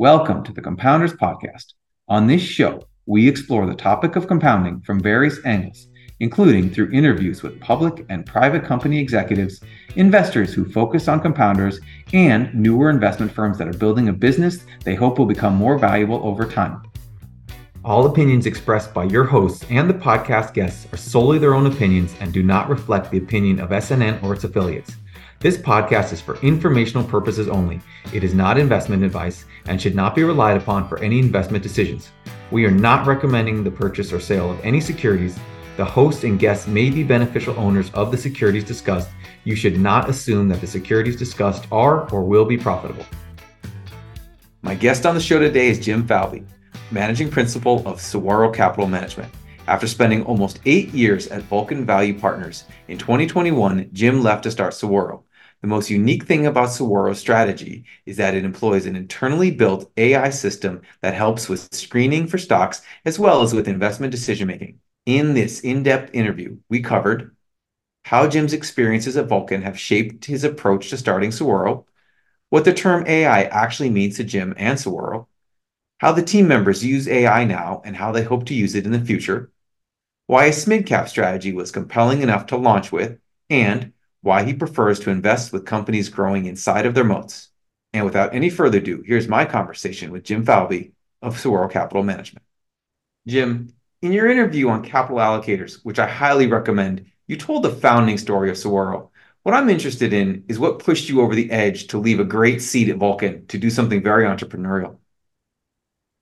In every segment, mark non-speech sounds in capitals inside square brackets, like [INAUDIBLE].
Welcome to the Compounders Podcast. On this show, we explore the topic of compounding from various angles, including through interviews with public and private company executives, investors who focus on compounders, and newer investment firms that are building a business they hope will become more valuable over time. All opinions expressed by your hosts and the podcast guests are solely their own opinions and do not reflect the opinion of SNN or its affiliates. This podcast is for informational purposes only. It is not investment advice and should not be relied upon for any investment decisions. We are not recommending the purchase or sale of any securities. The host and guests may be beneficial owners of the securities discussed. You should not assume that the securities discussed are or will be profitable. My guest on the show today is Jim Falbe, Managing Principal of Saguaro Capital Management. After spending almost eight years at Vulcan Value Partners, in 2021, Jim left to start Saguaro, the most unique thing about Saguaro's strategy is that it employs an internally built AI system that helps with screening for stocks as well as with investment decision making. In this in depth interview, we covered how Jim's experiences at Vulcan have shaped his approach to starting Saguaro, what the term AI actually means to Jim and Saguaro, how the team members use AI now and how they hope to use it in the future, why a SMID cap strategy was compelling enough to launch with, and why he prefers to invest with companies growing inside of their moats. And without any further ado, here's my conversation with Jim Falbe of Saguaro Capital Management. Jim, in your interview on Capital Allocators, which I highly recommend, you told the founding story of Saguaro. What I'm interested in is what pushed you over the edge to leave a great seat at Vulcan to do something very entrepreneurial.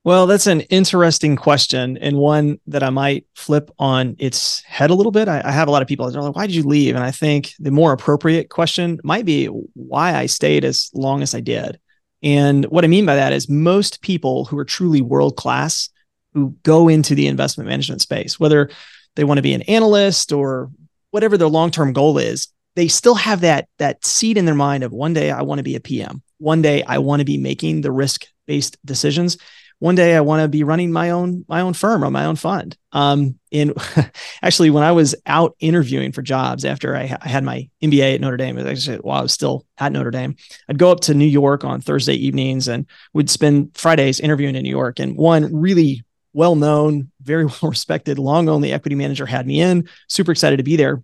Well, that's an interesting question and one that I might flip on its head a little bit. I, I have a lot of people that are like, why did you leave? And I think the more appropriate question might be why I stayed as long as I did. And what I mean by that is most people who are truly world class who go into the investment management space, whether they want to be an analyst or whatever their long-term goal is, they still have that that seed in their mind of one day I want to be a PM. One day I want to be making the risk-based decisions one day I want to be running my own my own firm or my own fund. Um, and [LAUGHS] actually, when I was out interviewing for jobs after I, I had my MBA at Notre Dame, actually while I was still at Notre Dame, I'd go up to New York on Thursday evenings and would spend Fridays interviewing in New York. And one really well known, very [LAUGHS] well respected, long only equity manager had me in. Super excited to be there.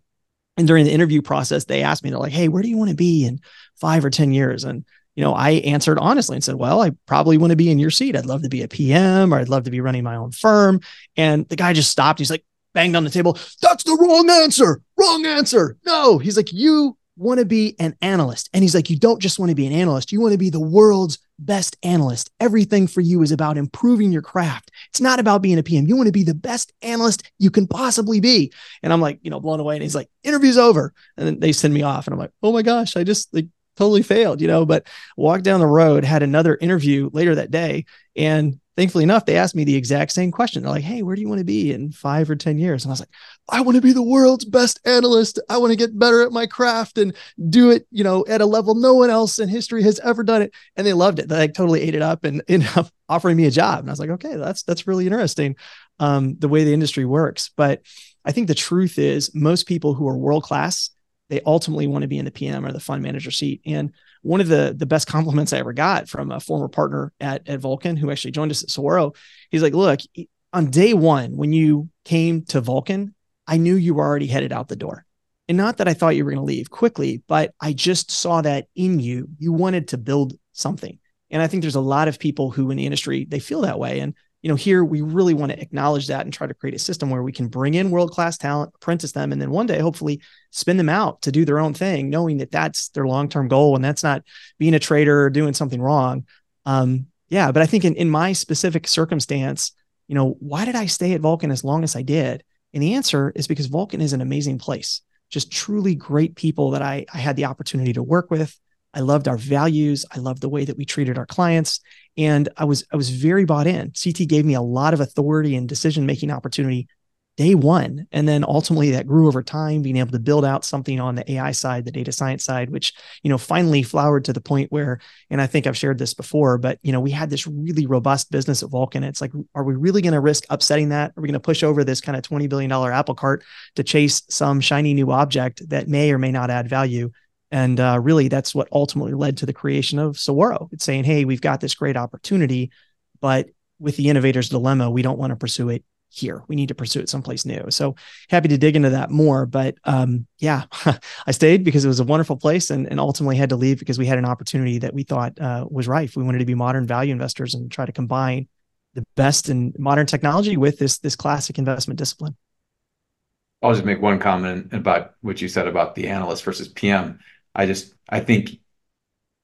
And during the interview process, they asked me, they're like, "Hey, where do you want to be in five or ten years?" And you know, I answered honestly and said, well, I probably want to be in your seat. I'd love to be a PM or I'd love to be running my own firm. And the guy just stopped. He's like, banged on the table. That's the wrong answer. Wrong answer. No, he's like, you want to be an analyst. And he's like, you don't just want to be an analyst. You want to be the world's best analyst. Everything for you is about improving your craft. It's not about being a PM. You want to be the best analyst you can possibly be. And I'm like, you know, blown away. And he's like, interview's over. And then they send me off. And I'm like, oh my gosh, I just like totally failed, you know, but walked down the road, had another interview later that day. And thankfully enough, they asked me the exact same question. They're like, Hey, where do you want to be in five or 10 years? And I was like, I want to be the world's best analyst. I want to get better at my craft and do it, you know, at a level no one else in history has ever done it. And they loved it. They like totally ate it up and ended up [LAUGHS] offering me a job. And I was like, okay, that's, that's really interesting. Um, the way the industry works. But I think the truth is most people who are world class they ultimately want to be in the PM or the fund manager seat. And one of the the best compliments I ever got from a former partner at, at Vulcan who actually joined us at Saguaro, he's like, look, on day one, when you came to Vulcan, I knew you were already headed out the door. And not that I thought you were going to leave quickly, but I just saw that in you. You wanted to build something. And I think there's a lot of people who in the industry, they feel that way. And you know, here we really want to acknowledge that and try to create a system where we can bring in world class talent, apprentice them, and then one day hopefully spin them out to do their own thing, knowing that that's their long term goal and that's not being a traitor or doing something wrong. Um, yeah, but I think in, in my specific circumstance, you know, why did I stay at Vulcan as long as I did? And the answer is because Vulcan is an amazing place, just truly great people that I, I had the opportunity to work with. I loved our values. I loved the way that we treated our clients. And I was I was very bought in. CT gave me a lot of authority and decision making opportunity day one. And then ultimately that grew over time, being able to build out something on the AI side, the data science side, which, you know, finally flowered to the point where, and I think I've shared this before, but, you know, we had this really robust business at Vulcan. It's like, are we really going to risk upsetting that? Are we going to push over this kind of $20 billion apple cart to chase some shiny new object that may or may not add value? And uh, really, that's what ultimately led to the creation of Saguaro. It's saying, hey, we've got this great opportunity, but with the innovator's dilemma, we don't want to pursue it here. We need to pursue it someplace new. So happy to dig into that more. But um, yeah, [LAUGHS] I stayed because it was a wonderful place and, and ultimately had to leave because we had an opportunity that we thought uh, was right. We wanted to be modern value investors and try to combine the best in modern technology with this this classic investment discipline. I'll just make one comment about what you said about the analyst versus PM. I just I think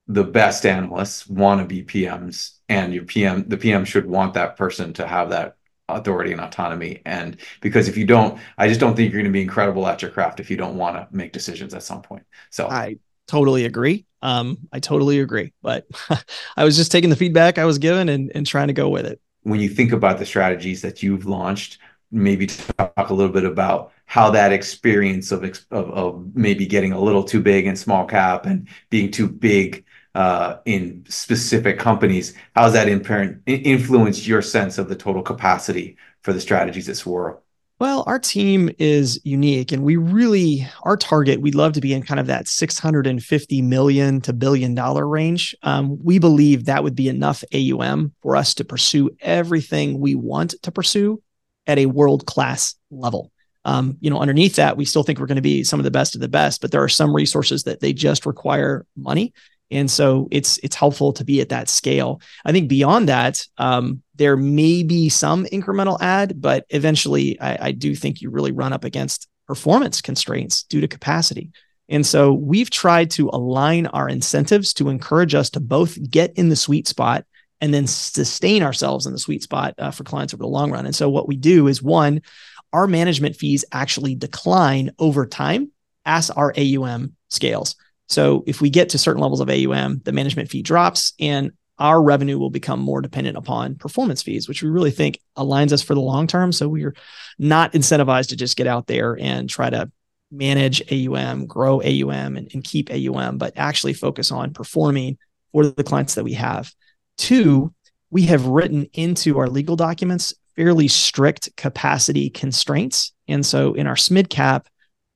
the best analysts want to be PMs and your PM the PM should want that person to have that authority and autonomy and because if you don't I just don't think you're going to be incredible at your craft if you don't want to make decisions at some point. So I totally agree. Um I totally agree, but [LAUGHS] I was just taking the feedback I was given and and trying to go with it. When you think about the strategies that you've launched, maybe talk a little bit about how that experience of, of, of maybe getting a little too big in small cap and being too big uh, in specific companies, how has that in influenced your sense of the total capacity for the strategies at Saguaro? Well, our team is unique and we really, our target, we'd love to be in kind of that 650 million to billion dollar range. Um, we believe that would be enough AUM for us to pursue everything we want to pursue at a world class level. Um, you know, underneath that, we still think we're going to be some of the best of the best, but there are some resources that they just require money. And so it's it's helpful to be at that scale. I think beyond that, um, there may be some incremental add, but eventually, I, I do think you really run up against performance constraints due to capacity. And so we've tried to align our incentives to encourage us to both get in the sweet spot and then sustain ourselves in the sweet spot uh, for clients over the long run. And so what we do is one, our management fees actually decline over time as our AUM scales. So if we get to certain levels of AUM, the management fee drops and our revenue will become more dependent upon performance fees, which we really think aligns us for the long term. So we're not incentivized to just get out there and try to manage AUM, grow AUM, and, and keep AUM, but actually focus on performing for the clients that we have. Two, we have written into our legal documents fairly strict capacity constraints. And so in our SMID cap,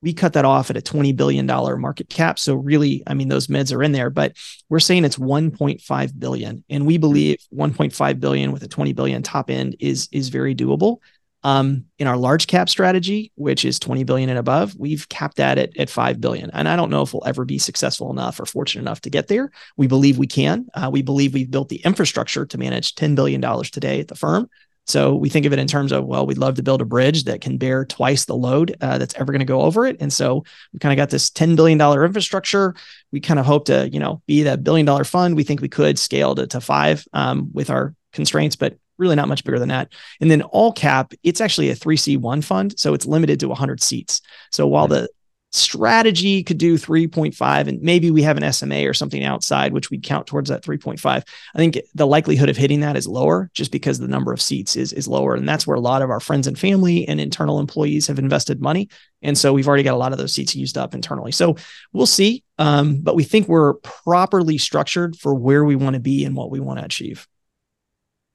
we cut that off at a $20 billion market cap. So really, I mean, those mids are in there, but we're saying it's 1.5 billion. And we believe 1.5 billion with a 20 billion top end is, is very doable. Um, in our large cap strategy, which is 20 billion and above, we've capped that at, at 5 billion. And I don't know if we'll ever be successful enough or fortunate enough to get there. We believe we can. Uh, we believe we've built the infrastructure to manage $10 billion today at the firm. So we think of it in terms of, well, we'd love to build a bridge that can bear twice the load uh, that's ever going to go over it. And so we kind of got this $10 billion infrastructure. We kind of hope to, you know, be that billion dollar fund. We think we could scale to, to five um, with our constraints, but really not much bigger than that. And then all cap, it's actually a 3C1 fund. So it's limited to 100 seats. So while the strategy could do 3.5 and maybe we have an SMA or something outside which we'd count towards that 3.5 I think the likelihood of hitting that is lower just because the number of seats is is lower and that's where a lot of our friends and family and internal employees have invested money and so we've already got a lot of those seats used up internally. So we'll see um, but we think we're properly structured for where we want to be and what we want to achieve.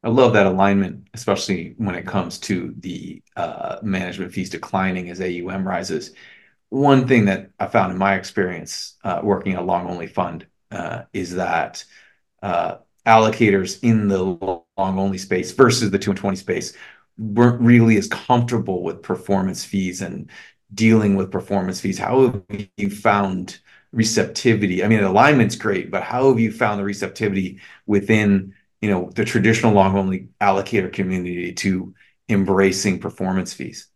I love that alignment, especially when it comes to the uh, management fees declining as AUM rises one thing that I found in my experience uh, working a long only fund uh, is that uh, allocators in the long only space versus the two and twenty space weren't really as comfortable with performance fees and dealing with performance fees. How have you found receptivity? I mean, alignment's great, but how have you found the receptivity within you know the traditional long only allocator community to embracing performance fees?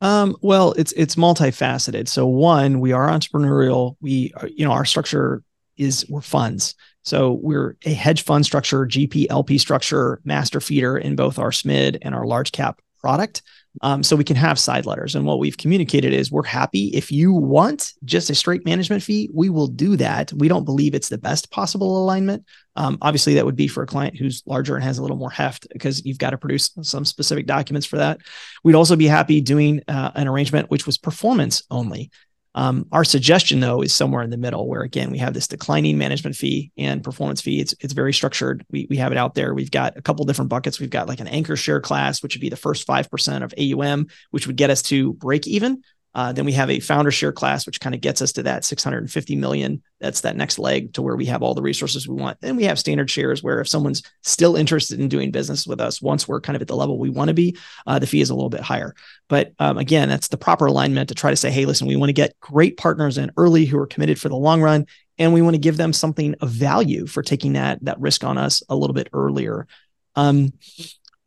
Um, well, it's it's multifaceted. So one, we are entrepreneurial. We are, you know our structure is we're funds. So we're a hedge fund structure, GP LP structure, master feeder in both our SMID and our large cap product. Um, so we can have side letters. And what we've communicated is we're happy if you want just a straight management fee, we will do that. We don't believe it's the best possible alignment. Um, obviously, that would be for a client who's larger and has a little more heft because you've got to produce some specific documents for that. We'd also be happy doing uh, an arrangement which was performance only. Um, our suggestion, though, is somewhere in the middle, where again we have this declining management fee and performance fee. It's it's very structured. We we have it out there. We've got a couple different buckets. We've got like an anchor share class, which would be the first five percent of AUM, which would get us to break even. Uh, then we have a founder share class, which kind of gets us to that 650 million. That's that next leg to where we have all the resources we want. Then we have standard shares, where if someone's still interested in doing business with us, once we're kind of at the level we want to be, uh, the fee is a little bit higher. But um, again, that's the proper alignment to try to say, hey, listen, we want to get great partners in early who are committed for the long run, and we want to give them something of value for taking that that risk on us a little bit earlier. Um,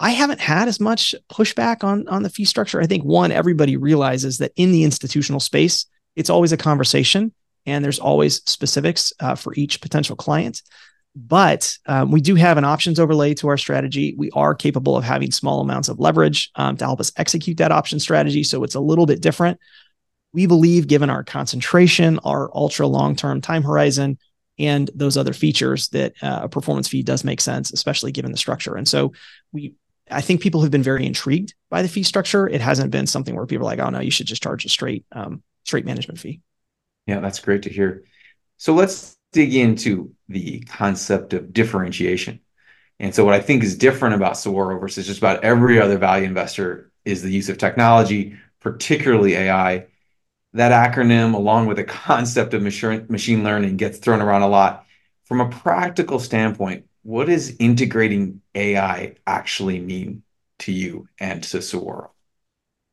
I haven't had as much pushback on on the fee structure. I think one, everybody realizes that in the institutional space, it's always a conversation, and there's always specifics uh, for each potential client. But um, we do have an options overlay to our strategy. We are capable of having small amounts of leverage um, to help us execute that option strategy. So it's a little bit different. We believe, given our concentration, our ultra long term time horizon, and those other features, that uh, a performance fee does make sense, especially given the structure. And so we I think people have been very intrigued by the fee structure. It hasn't been something where people are like, oh no, you should just charge a straight um, straight management fee. Yeah, that's great to hear. So let's dig into the concept of differentiation. And so what I think is different about Saguaro versus just about every other value investor is the use of technology, particularly AI. That acronym, along with the concept of machine learning, gets thrown around a lot. From a practical standpoint, what is integrating AI actually mean to you and to Saguaro?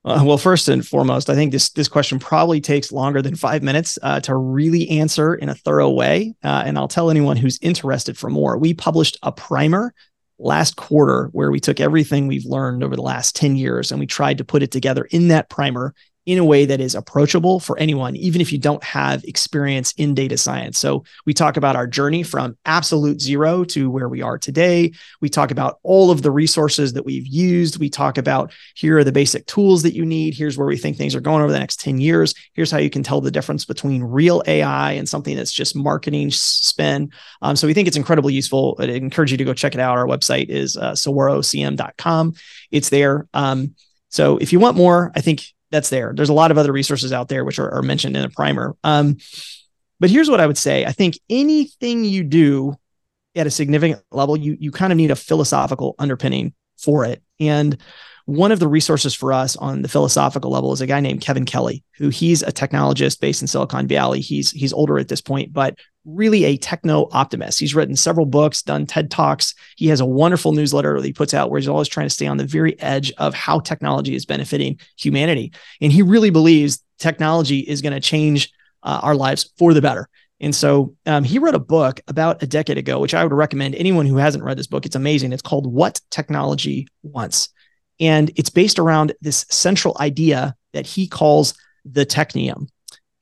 Uh, well, first and foremost, I think this this question probably takes longer than five minutes uh, to really answer in a thorough way. Uh, and I'll tell anyone who's interested for more. We published a primer last quarter where we took everything we've learned over the last 10 years and we tried to put it together in that primer in a way that is approachable for anyone, even if you don't have experience in data science. So we talk about our journey from absolute zero to where we are today. We talk about all of the resources that we've used. We talk about here are the basic tools that you need. Here's where we think things are going over the next 10 years. Here's how you can tell the difference between real AI and something that's just marketing spin. Um, so we think it's incredibly useful. I encourage you to go check it out. Our website is uh. It's there. Um, so if you want more, I think that's there. There's a lot of other resources out there which are, are mentioned in a primer. Um, but here's what I would say: I think anything you do at a significant level, you you kind of need a philosophical underpinning for it. And one of the resources for us on the philosophical level is a guy named Kevin Kelly, who he's a technologist based in Silicon Valley. He's he's older at this point, but really a techno optimist. He's written several books, done TED Talks. He has a wonderful newsletter that he puts out where he's always trying to stay on the very edge of how technology is benefiting humanity. And he really believes technology is going to change uh, our lives for the better. And so um, he wrote a book about a decade ago, which I would recommend anyone who hasn't read this book. It's amazing. It's called What Technology Wants. And it's based around this central idea that he calls the technium.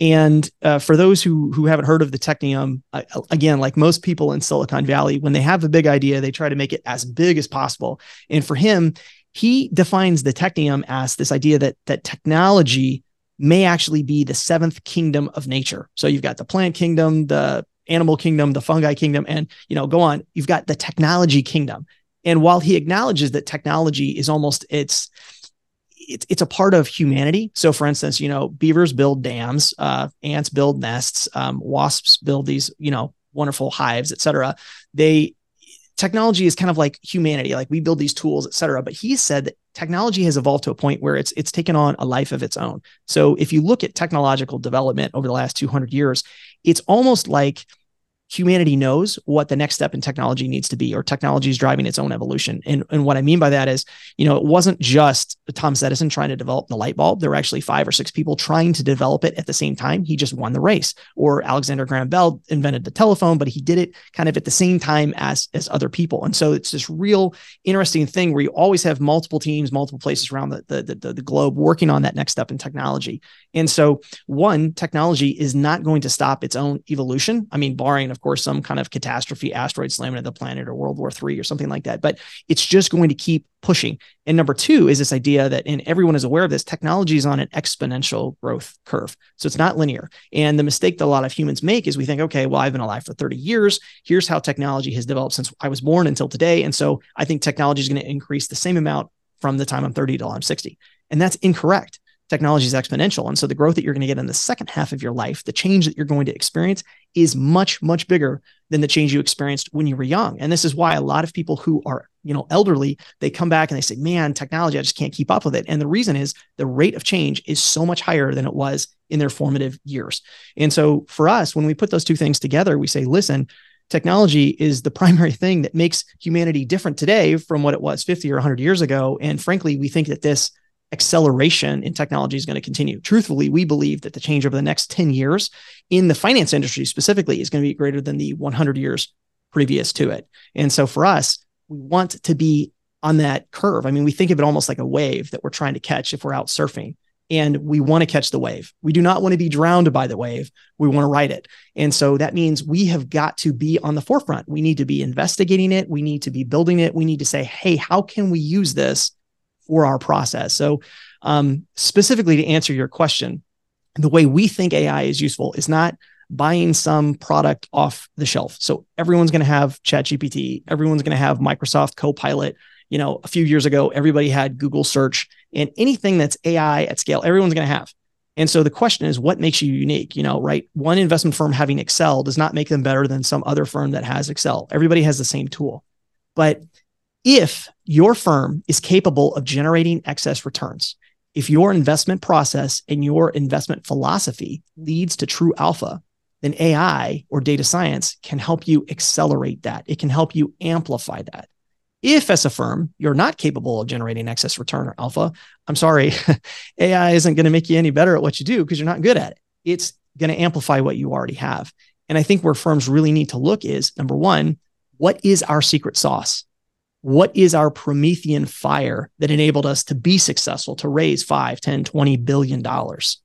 And uh, for those who who haven't heard of the Technium, uh, again, like most people in Silicon Valley, when they have a big idea, they try to make it as big as possible. And for him, he defines the Technium as this idea that that technology may actually be the seventh kingdom of nature. So you've got the plant kingdom, the animal kingdom, the fungi kingdom, and you know, go on. You've got the technology kingdom. And while he acknowledges that technology is almost it's it's it's a part of humanity. So, for instance, you know, beavers build dams, uh, ants build nests, um, wasps build these, you know, wonderful hives, et cetera. They technology is kind of like humanity, like we build these tools, et cetera. But he said that technology has evolved to a point where it's it's taken on a life of its own. So, if you look at technological development over the last 200 years, it's almost like humanity knows what the next step in technology needs to be, or technology is driving its own evolution. And, and what I mean by that is, you know, it wasn't just Thomas Edison trying to develop the light bulb. There were actually five or six people trying to develop it at the same time. He just won the race. Or Alexander Graham Bell invented the telephone, but he did it kind of at the same time as as other people. And so it's this real interesting thing where you always have multiple teams, multiple places around the the, the, the globe working on that next step in technology. And so one, technology is not going to stop its own evolution. I mean, barring, of course, some kind of catastrophe, asteroid slamming into the planet or World War III or something like that. But it's just going to keep pushing. And number two is this idea that, and everyone is aware of this, technology is on an exponential growth curve. So it's not linear. And the mistake that a lot of humans make is we think, okay, well, I've been alive for 30 years. Here's how technology has developed since I was born until today. And so I think technology is going to increase the same amount from the time I'm 30 till I'm 60. And that's incorrect technology is exponential. And so the growth that you're going to get in the second half of your life, the change that you're going to experience is much, much bigger than the change you experienced when you were young. And this is why a lot of people who are, you know, elderly, they come back and they say, man, technology, I just can't keep up with it. And the reason is the rate of change is so much higher than it was in their formative years. And so for us, when we put those two things together, we say, listen, technology is the [LAUGHS] primary thing that makes humanity different today from what it was 50 or 100 years ago. And frankly, we think that this acceleration in technology is going to continue. Truthfully, we believe that the change over the next 10 years in the finance industry specifically is going to be greater than the 100 years previous to it. And so for us, we want to be on that curve. I mean, we think of it almost like a wave that we're trying to catch if we're out surfing and we want to catch the wave. We do not want to be drowned by the wave. We want to ride it. And so that means we have got to be on the forefront. We need to be investigating it. We need to be building it. We need to say, hey, how can we use this for our process. So, um, specifically to answer your question, the way we think AI is useful is not buying some product off the shelf. So everyone's going to have ChatGPT, everyone's going to have Microsoft Copilot. You know, a few years ago, everybody had Google search and anything that's AI at scale, everyone's going to have. And so the question is, what makes you unique? You know, right? One investment firm having Excel does not make them better than some other firm that has Excel. Everybody has the same tool. But if your firm is capable of generating excess returns, if your investment process and your investment philosophy leads to true alpha, then AI or data science can help you accelerate that. It can help you amplify that. If, as a firm, you're not capable of generating excess return or alpha, I'm sorry, [LAUGHS] AI isn't going to make you any better at what you do because you're not good at it. It's going to amplify what you already have. And I think where firms really need to look is number one, what is our secret sauce? What is our promethean fire that enabled us to be successful to raise 5 10 20 billion dollars?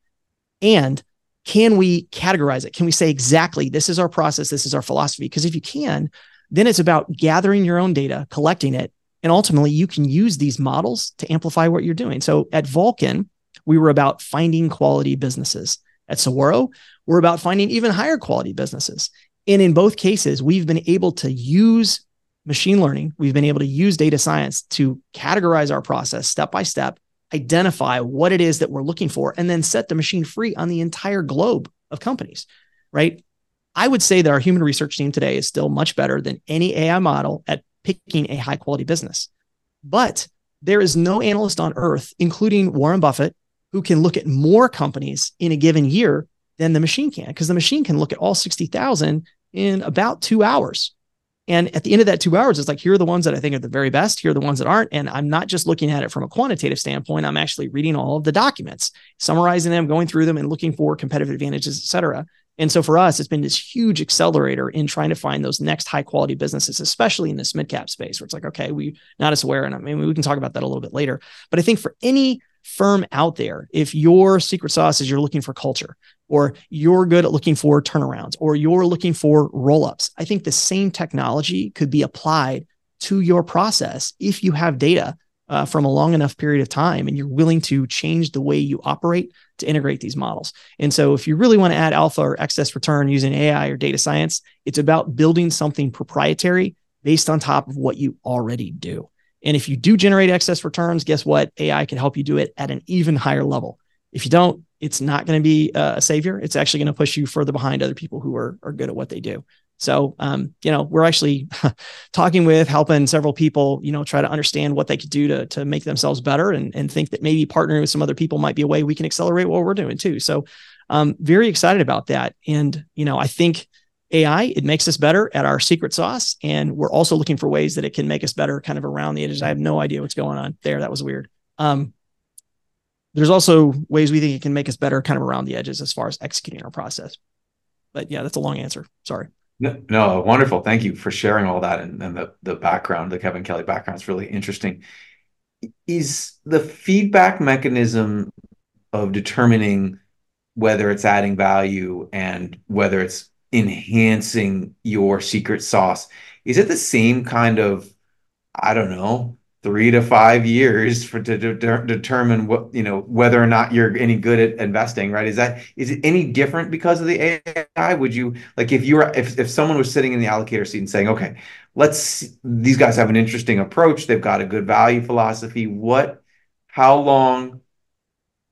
And can we categorize it? Can we say exactly this is our process this is our philosophy? Because if you can then it's about gathering your own data collecting it and ultimately you can use these models to amplify what you're doing. So at vulcan we were about finding quality businesses. At saguaro we're about finding even higher quality businesses. And in both cases we've been able to use machine learning, we've been able to use data science to categorize our process step by step, identify what it is that we're looking for, and then set the machine free on the entire globe of companies, right? I would say that our human research team today is still much better than any AI model at picking a high quality business. But there is no analyst on earth, including Warren Buffett, who can look at more companies in a given year than the machine can, because the machine can look at all 60,000 in about two hours. And at the end of that two hours, it's like, here are the ones that I think are the very best. Here are the ones that aren't. And I'm not just looking at it from a quantitative standpoint. I'm actually reading all of the documents, summarizing them, going through them and looking for competitive advantages, et cetera. And so for us, it's been this huge accelerator in trying to find those next high quality businesses, especially in this mid cap space where it's like, okay, we not as aware. And I mean, we can talk about that a little bit later. But I think for any firm out there, if your secret sauce is you're looking for culture, or you're good at looking for turnarounds, or you're looking for roll ups, I think the same technology could be applied to your process if you have data uh, from a long enough period of time and you're willing to change the way you operate to integrate these models. And so, if you really want to add alpha or excess return using AI or data science, it's about building something proprietary based on top of what you already do. And if you do generate excess returns, guess what? AI can help you do it at an even higher level. If you don't, it's not going to be a savior. It's actually going to push you further behind other people who are, are good at what they do. So, um, you know, we're actually [LAUGHS] talking with, helping several people, you know, try to understand what they could do to, to make themselves better and, and think that maybe partnering with some other people might be a way we can accelerate what we're doing too. So, um, very excited about that. And, you know, I think AI, it makes us better at our secret sauce. And we're also looking for ways that it can make us better kind of around the edges. I have no idea what's going on there. That was weird. Um, there's also ways we think it can make us better kind of around the edges as far as executing our process. But yeah, that's a long answer. Sorry. No, no wonderful. Thank you for sharing all that and, and the, the background, the Kevin Kelly background is really interesting. Is the feedback mechanism of determining whether it's adding value and whether it's enhancing your secret sauce is it the same kind of i don't know three to five years for to de- determine what you know whether or not you're any good at investing right? Is that is it any different because of the ai would you like if you were if, if someone was sitting in the allocator seat and saying okay let's these guys have an interesting approach. They've got a good value philosophy. What how long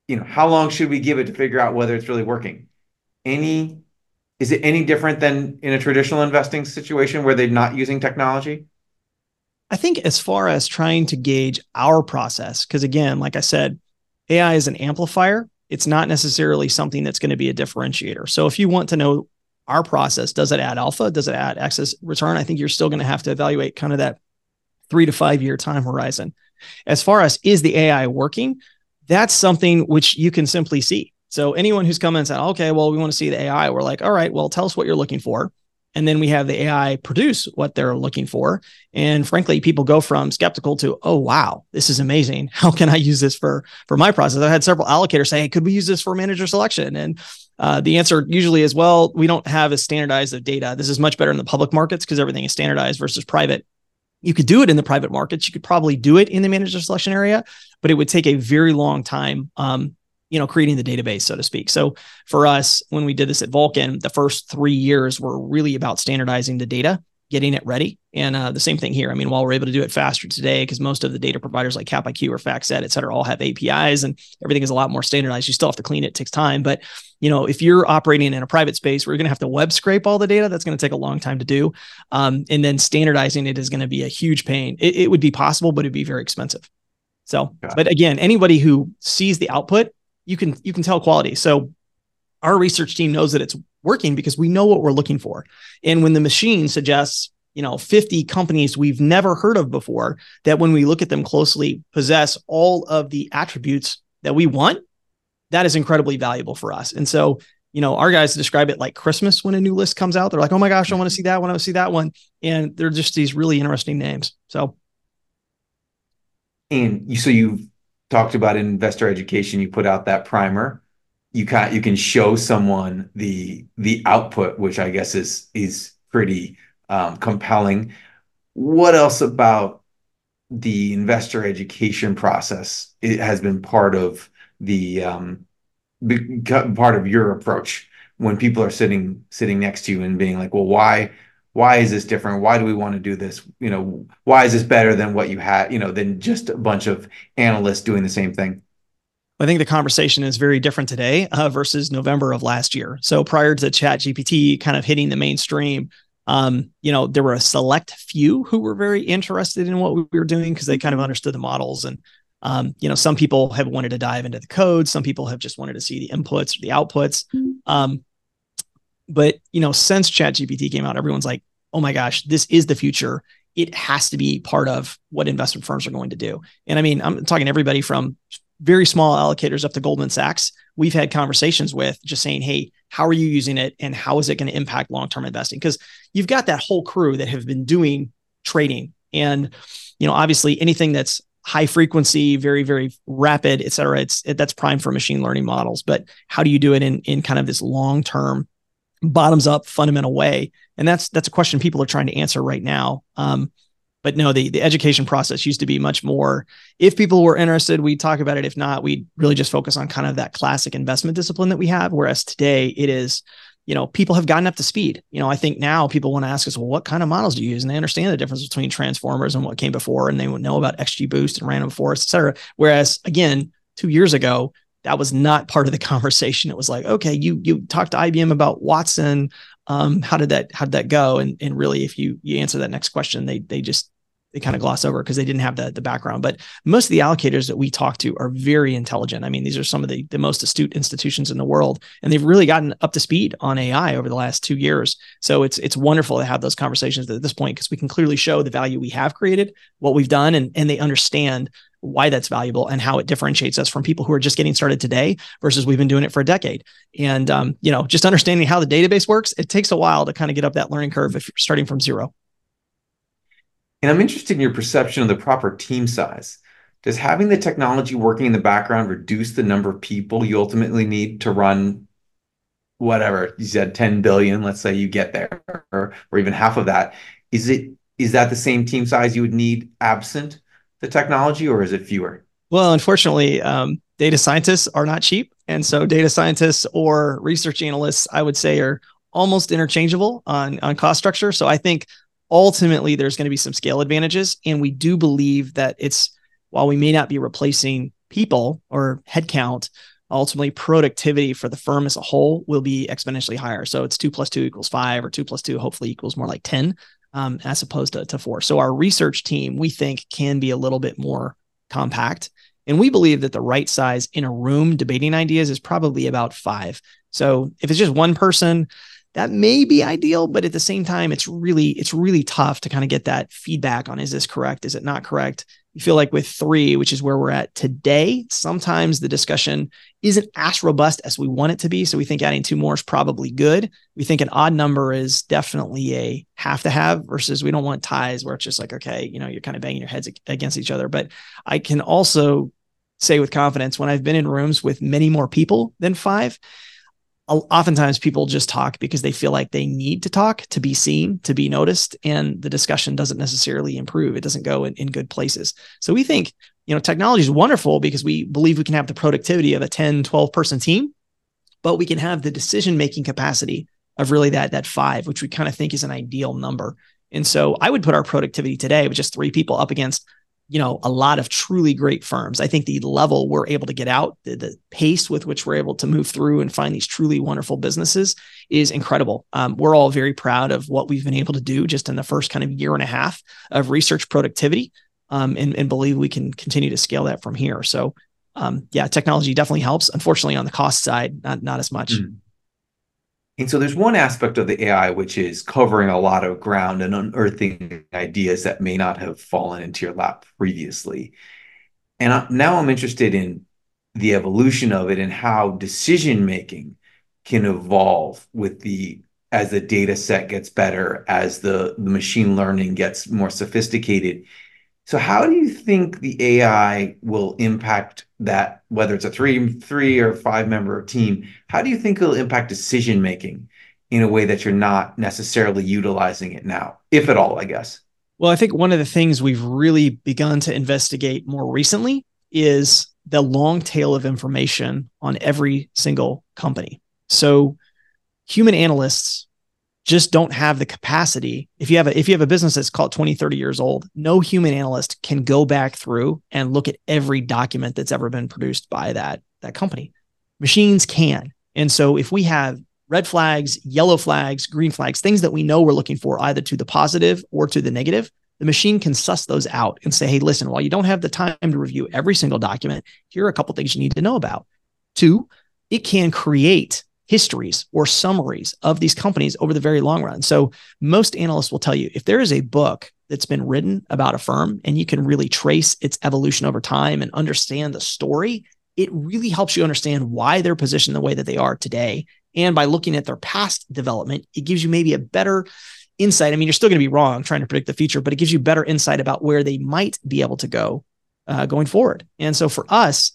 you know how long should we give it to figure out whether it's really working? Any is it any different than in a traditional investing situation where they're not using technology? I think as far as trying to gauge our process, because again, like I said, AI is an amplifier. It's not necessarily something that's going to be a differentiator. So if you want to know our process, does it add alpha? Does it add excess return? I think you're still going to have to evaluate kind of that three to five year time horizon. As far as is the AI working, that's something which you can simply see. So anyone who's come and said, okay, well, we want to see the AI, we're like, all right, well, tell us what you're looking for and then we have the AI produce what they're looking for. And frankly, people go from skeptical to, oh wow, this is amazing. [LAUGHS] How can I use this for for my process? I had several allocators say, hey, could we use this for manager selection? And uh, the answer usually is, well, we don't have as standardized of data. This is much better in the public markets because everything is standardized versus private. You could do it in the private markets. You could probably do it in the manager selection area, but it would take a very long time um, you know creating the database so to speak. So for us when we did this at vulcan the first three years were really about standardizing the data getting it ready and uh, the same thing here. I mean while we're able to do it faster today because most of the data providers like capiq or factset et cetera all have apis and everything is a lot more standardized you still have to clean it, it takes time. But you know if you're operating in a private space where you're going to have to web scrape all the data that's going to take a long time to do. Um, and then standardizing it is going to be a huge pain. It, it would be possible but it'd be very expensive. So, but again, anybody who sees the output you can you can tell quality. So our research team knows that it's working because we know what we're looking for. And when the machine suggests, you know, 50 companies we've never heard of before that when we look at them closely possess all of the attributes that we want, that is incredibly valuable for us. And so, you know, our guys describe it like Christmas when a new list comes out. They're like, "Oh my gosh, I want to see that one. I want to see that one." And they're just these really interesting names. So and you so you've talked about investor education, you put out that primer. You can you can show someone the the output, which I guess is is pretty um, compelling. What else about the investor education process it has been part of the um, part of your approach when people are sitting sitting next to you and being like, well, why why is this different why do we want to do this you know why is this better than what you had you know than just a bunch of analysts doing the same thing I think the conversation is very different today uh, versus November of last year. So prior to Chat GPT kind of hitting the mainstream, um, you know, there were a select few who were very interested in what we were doing because they kind of understood the models. And, um, you know, some people have wanted to dive into the code. Some people have just wanted to see the inputs or the outputs. Um, but you know, since ChatGPT came out, everyone's like, "Oh my gosh, this is the future." It has to be part of what investment firms are going to do. And I mean, I'm talking everybody from very small allocators up to Goldman Sachs. We've had conversations with just saying, "Hey, how are you using it, and how is it going to impact long-term investing?" Because you've got that whole crew that have been doing trading, and you know, obviously, anything that's high frequency, very, very rapid, et cetera. It's it, that's prime for machine learning models. But how do you do it in in kind of this long term bottoms up fundamental way. And that's that's a question people are trying to answer right now. Um, but no the, the education process used to be much more if people were interested we'd talk about it. If not we'd really just focus on kind of that classic investment discipline that we have whereas today it is you know people have gotten up to speed. You know i think now people want to ask us well what kind of models do you use? And they understand the difference between transformers and what came before and they would know about xgboost and random forest et cetera. Whereas again two years ago that was not part of the [LAUGHS] conversation. It was like, okay, you you talked to IBM about Watson. Um, how did that how did that go? And and really, if you you answer that next question, they they just they kind of gloss over because they didn't have the, the background. But most of the allocators that we talk to are very intelligent. I mean, these are some of the, the most astute institutions in the world, and they've really gotten up to speed on AI over the last two years. So it's it's wonderful to have those conversations at this point because we can clearly show the value we have created, what we've done, and, and they understand why that's valuable and how it differentiates us from people who are just getting started today versus we've been doing it for a decade. And um, you know, just understanding how the database works, it takes a while to kind of get up that learning curve if you're starting from zero. And I'm interested in your perception of the proper team size. Does having the technology working in the background reduce the number of people you ultimately need to run whatever you said 10 billion let's say you get there or, or even half of that is it is that the same team size you would need absent the technology, or is it fewer? Well, unfortunately, um, data scientists are not cheap, and so data scientists or research analysts, I would say, are almost interchangeable on on cost structure. So I think ultimately there's going to be some scale advantages, and we do believe that it's while we may not be replacing people or headcount, ultimately productivity for the firm as a whole will be exponentially higher. So it's two plus two equals five, or two plus two hopefully equals more like 10, um, as opposed to, to four. So our research team, we think, can be a little bit more compact. And we believe that the right size in a room debating ideas is probably about five. So if it's just one person, that may be ideal, but at the same time, it's really, it's really tough to kind of get that feedback on is this correct? Is it not correct? You feel like with three, which is where we're at today, sometimes the discussion isn't as robust as we want it to be. So we think adding two more is probably good. We think an odd number is definitely a have to have versus we don't want ties where it's just like, okay, you know, you're kind of banging your heads against each other. But I can also say with confidence when I've been in rooms with many more people than five, oftentimes people just talk because they feel like they need to talk to be seen, to be noticed, and the discussion doesn't necessarily improve. It doesn't go in, in good places. So we think, you know, technology is wonderful because we believe we can have the productivity of a 10, 12 person team, but we can have the decision making capacity of really that that five, which we kind of think is an ideal number. And so I would put our productivity today with just three people up against you know a lot of truly great firms. I think the level we're able to get out the, the pace with which we're able to move through and find these truly wonderful businesses is incredible. Um, we're all very proud of what we've been able to do just in the first kind of year and a half of research productivity um, and, and, believe we can continue to scale that from here. So um, yeah technology definitely helps. Unfortunately on the cost side not, not as much. Mm. And so there's one aspect of the AI which is covering a lot of ground and unearthing ideas that may not have fallen into your lap previously. And now I'm interested in the evolution of it and how decision making can evolve with the as the data set gets better, as the, the machine learning gets more sophisticated. So how do you think the AI will impact that, whether it's a three, three or five member team? How do you think it'll impact decision making in a way that you're not necessarily utilizing it now, if at all, I guess? Well, I think one of the things we've really begun to investigate more recently is the long tail of information on every single company. So human analysts just don't have the capacity. If you have a if you have a business that's called 20, 30 years old, no human analyst can go back through and look at every document that's ever been produced by that that company. Machines can. And so if we have red flags, yellow flags, green flags, things that we know we're looking for either to the positive or to the negative, the machine can suss those out and say, hey, listen, while you don't have the time to review every single document, here are a couple things you need to know about. Two, it can create histories or summaries of these companies over the very long run. So most analysts will tell you if there is a book that's been written about a firm and you can really trace its evolution over time and understand the story, it really helps you understand why they're positioned the way that they are today. And by looking at their past development, it gives you maybe a better insight. I mean, you're still going to be wrong trying to predict the future, but it gives you better insight about where they might be able to go uh, going forward. And so for us,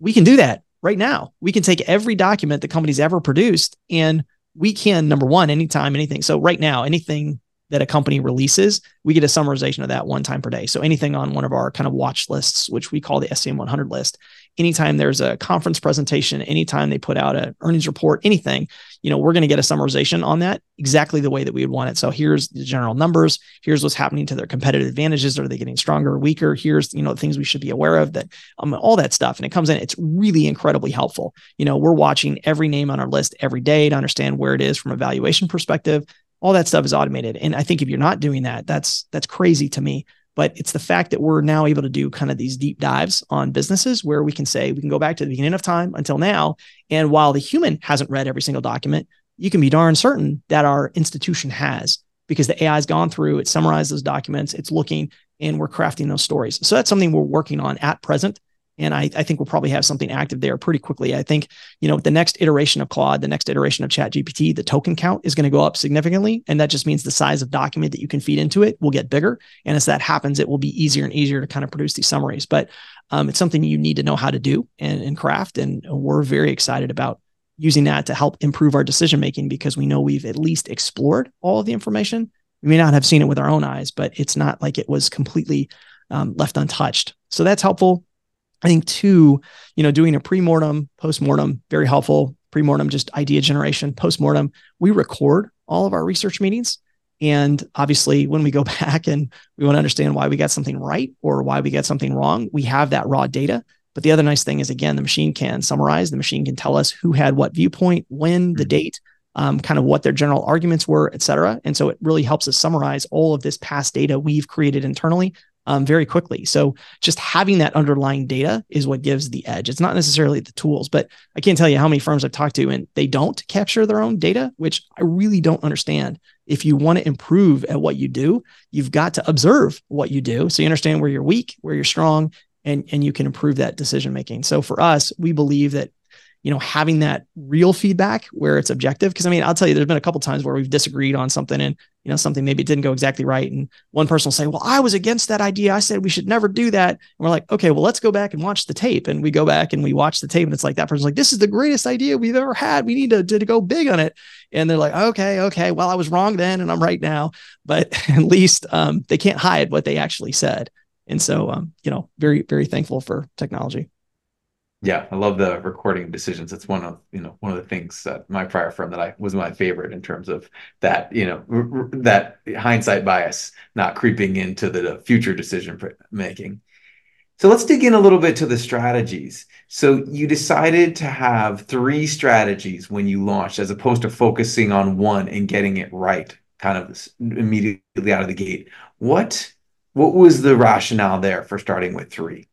we can do that right now. We can take every document the company's ever produced and we can, number one, anytime, anything. So right now, anything that a company releases, we get a summarization of that one time per day. So anything on one of our kind of watch lists, which we call the SCM 100 list, anytime there's a conference presentation, anytime they put out an earnings report, anything, you know, we're going to get a summarization on that exactly the way that we would want it. So here's the general numbers. Here's what's happening to their competitive advantages. Are they getting stronger or weaker? Here's, you know, things we should be aware of that, um, all that stuff. And it comes in, it's really incredibly helpful. You know, we're watching every name on our list every day to understand where it is from a valuation perspective. All that stuff is automated. And I think if you're not doing that, that's, that's crazy to me but it's the fact that we're now able to do kind of these deep dives on businesses where we can say we can go back to the beginning of time until now. And while the human hasn't read every single document you can be darn certain that our institution has because the ai has gone through it summarized those documents it's looking and we're crafting those stories. So that's something we're working on at present and I, I, think we'll probably have something active there pretty quickly. I think, you know, the next iteration of Claude, the next iteration of Chat GPT, the token count is going to go up significantly. And that just means the size of document that you can feed into it will get bigger. And as that happens, it will be easier and easier to kind of produce these summaries. But um, it's something you need to know how to do and, and craft. And we're very excited about using that to help improve our decision making because we know we've at least explored all of the information. We may not have seen it with our own eyes, but it's not like it was completely um, left untouched. So that's helpful. I think two, you know, doing a pre-mortem, post-mortem, very helpful. Pre-mortem, just idea generation. Post-mortem, we record all of our research meetings. And obviously, when we go [LAUGHS] back and we want to understand why we got something right or why we got something wrong, we have that raw data But the other nice thing is, again, the machine can summarize, the machine can tell us who had what viewpoint, when, the mm-hmm. date, um, kind of what their general arguments were, et cetera. And so it really helps us summarize all of this past data we've created internally um, very quickly. So just having that underlying data is what gives the edge. It's not necessarily the tools, but I can't tell you how many firms I've talked to and they don't capture their own data, which I really don't understand. If you want to improve at what you do, you've got to observe what you do so you understand where you're weak, where you're strong, and, and you can improve that decision making. So for us, we believe that you know, having that real feedback where it's objective. Cause I mean, I'll tell you, there's been a couple times where we've disagreed on something and, you know, something maybe didn't go exactly right. And one person will say, well, I was against that idea. I said we should never do that. And we're like, okay, well, let's go back and watch the tape. And we go back and we watch the tape. And it's like, that person's like, this is the greatest idea we've ever had. We need to, to, to go big on it. And they're like, okay, okay, well, I was wrong then and I'm right now. But [LAUGHS] at least um, they can't hide what they actually said. And so, um, you know, very, very thankful for technology. Yeah, I love the recording decisions. It's one of you know one of the things that my prior firm that I was my favorite in terms of that you know r- r- that hindsight bias not creeping into the future decision making. So let's dig in a little bit to the strategies. So you decided to have three strategies when you launched, as opposed to focusing on one and getting it right, kind of immediately out of the gate. What what was the rationale there for starting with three?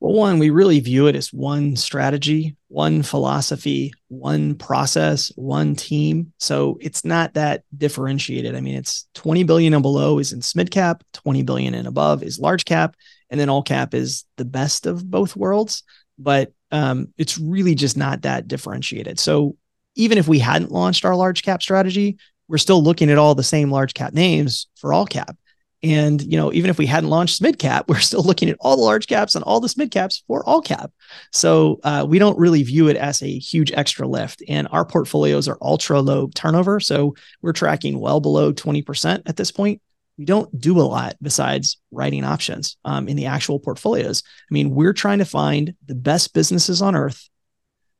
Well, one, we really view it as one strategy, one philosophy, one process, one team. So it's not that differentiated. I mean, it's 20 billion and below is in SMID cap, 20 billion and above is large cap, and then all cap is the best of both worlds. But um, it's really just not that differentiated. So even if we hadn't launched our large cap strategy, we're still looking at all the same large cap names for all cap. And you know, even if we hadn't launched mid cap, [LAUGHS] we're still looking at all the large caps and all the mid caps for all cap. So uh, we don't really view it as a huge extra lift. And our portfolios are ultra low turnover, so we're tracking well below twenty percent at this point. We don't do a lot besides writing options um, in the actual portfolios. I mean, we're trying to find the best businesses on earth.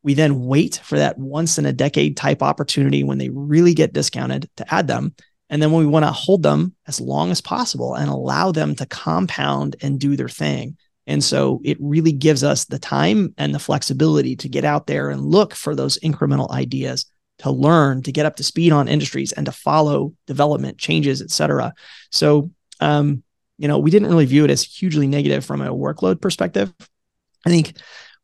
We then wait for that once in a decade type opportunity when they really get discounted to add them. And then we want to hold them as long as possible and allow them to compound and do their thing. And so it really gives us the time and the flexibility to get out there and look for those incremental ideas, to learn, to get up to speed on industries and to follow development changes, et cetera. So, um, you know, we didn't really view it as hugely negative from a workload perspective. I think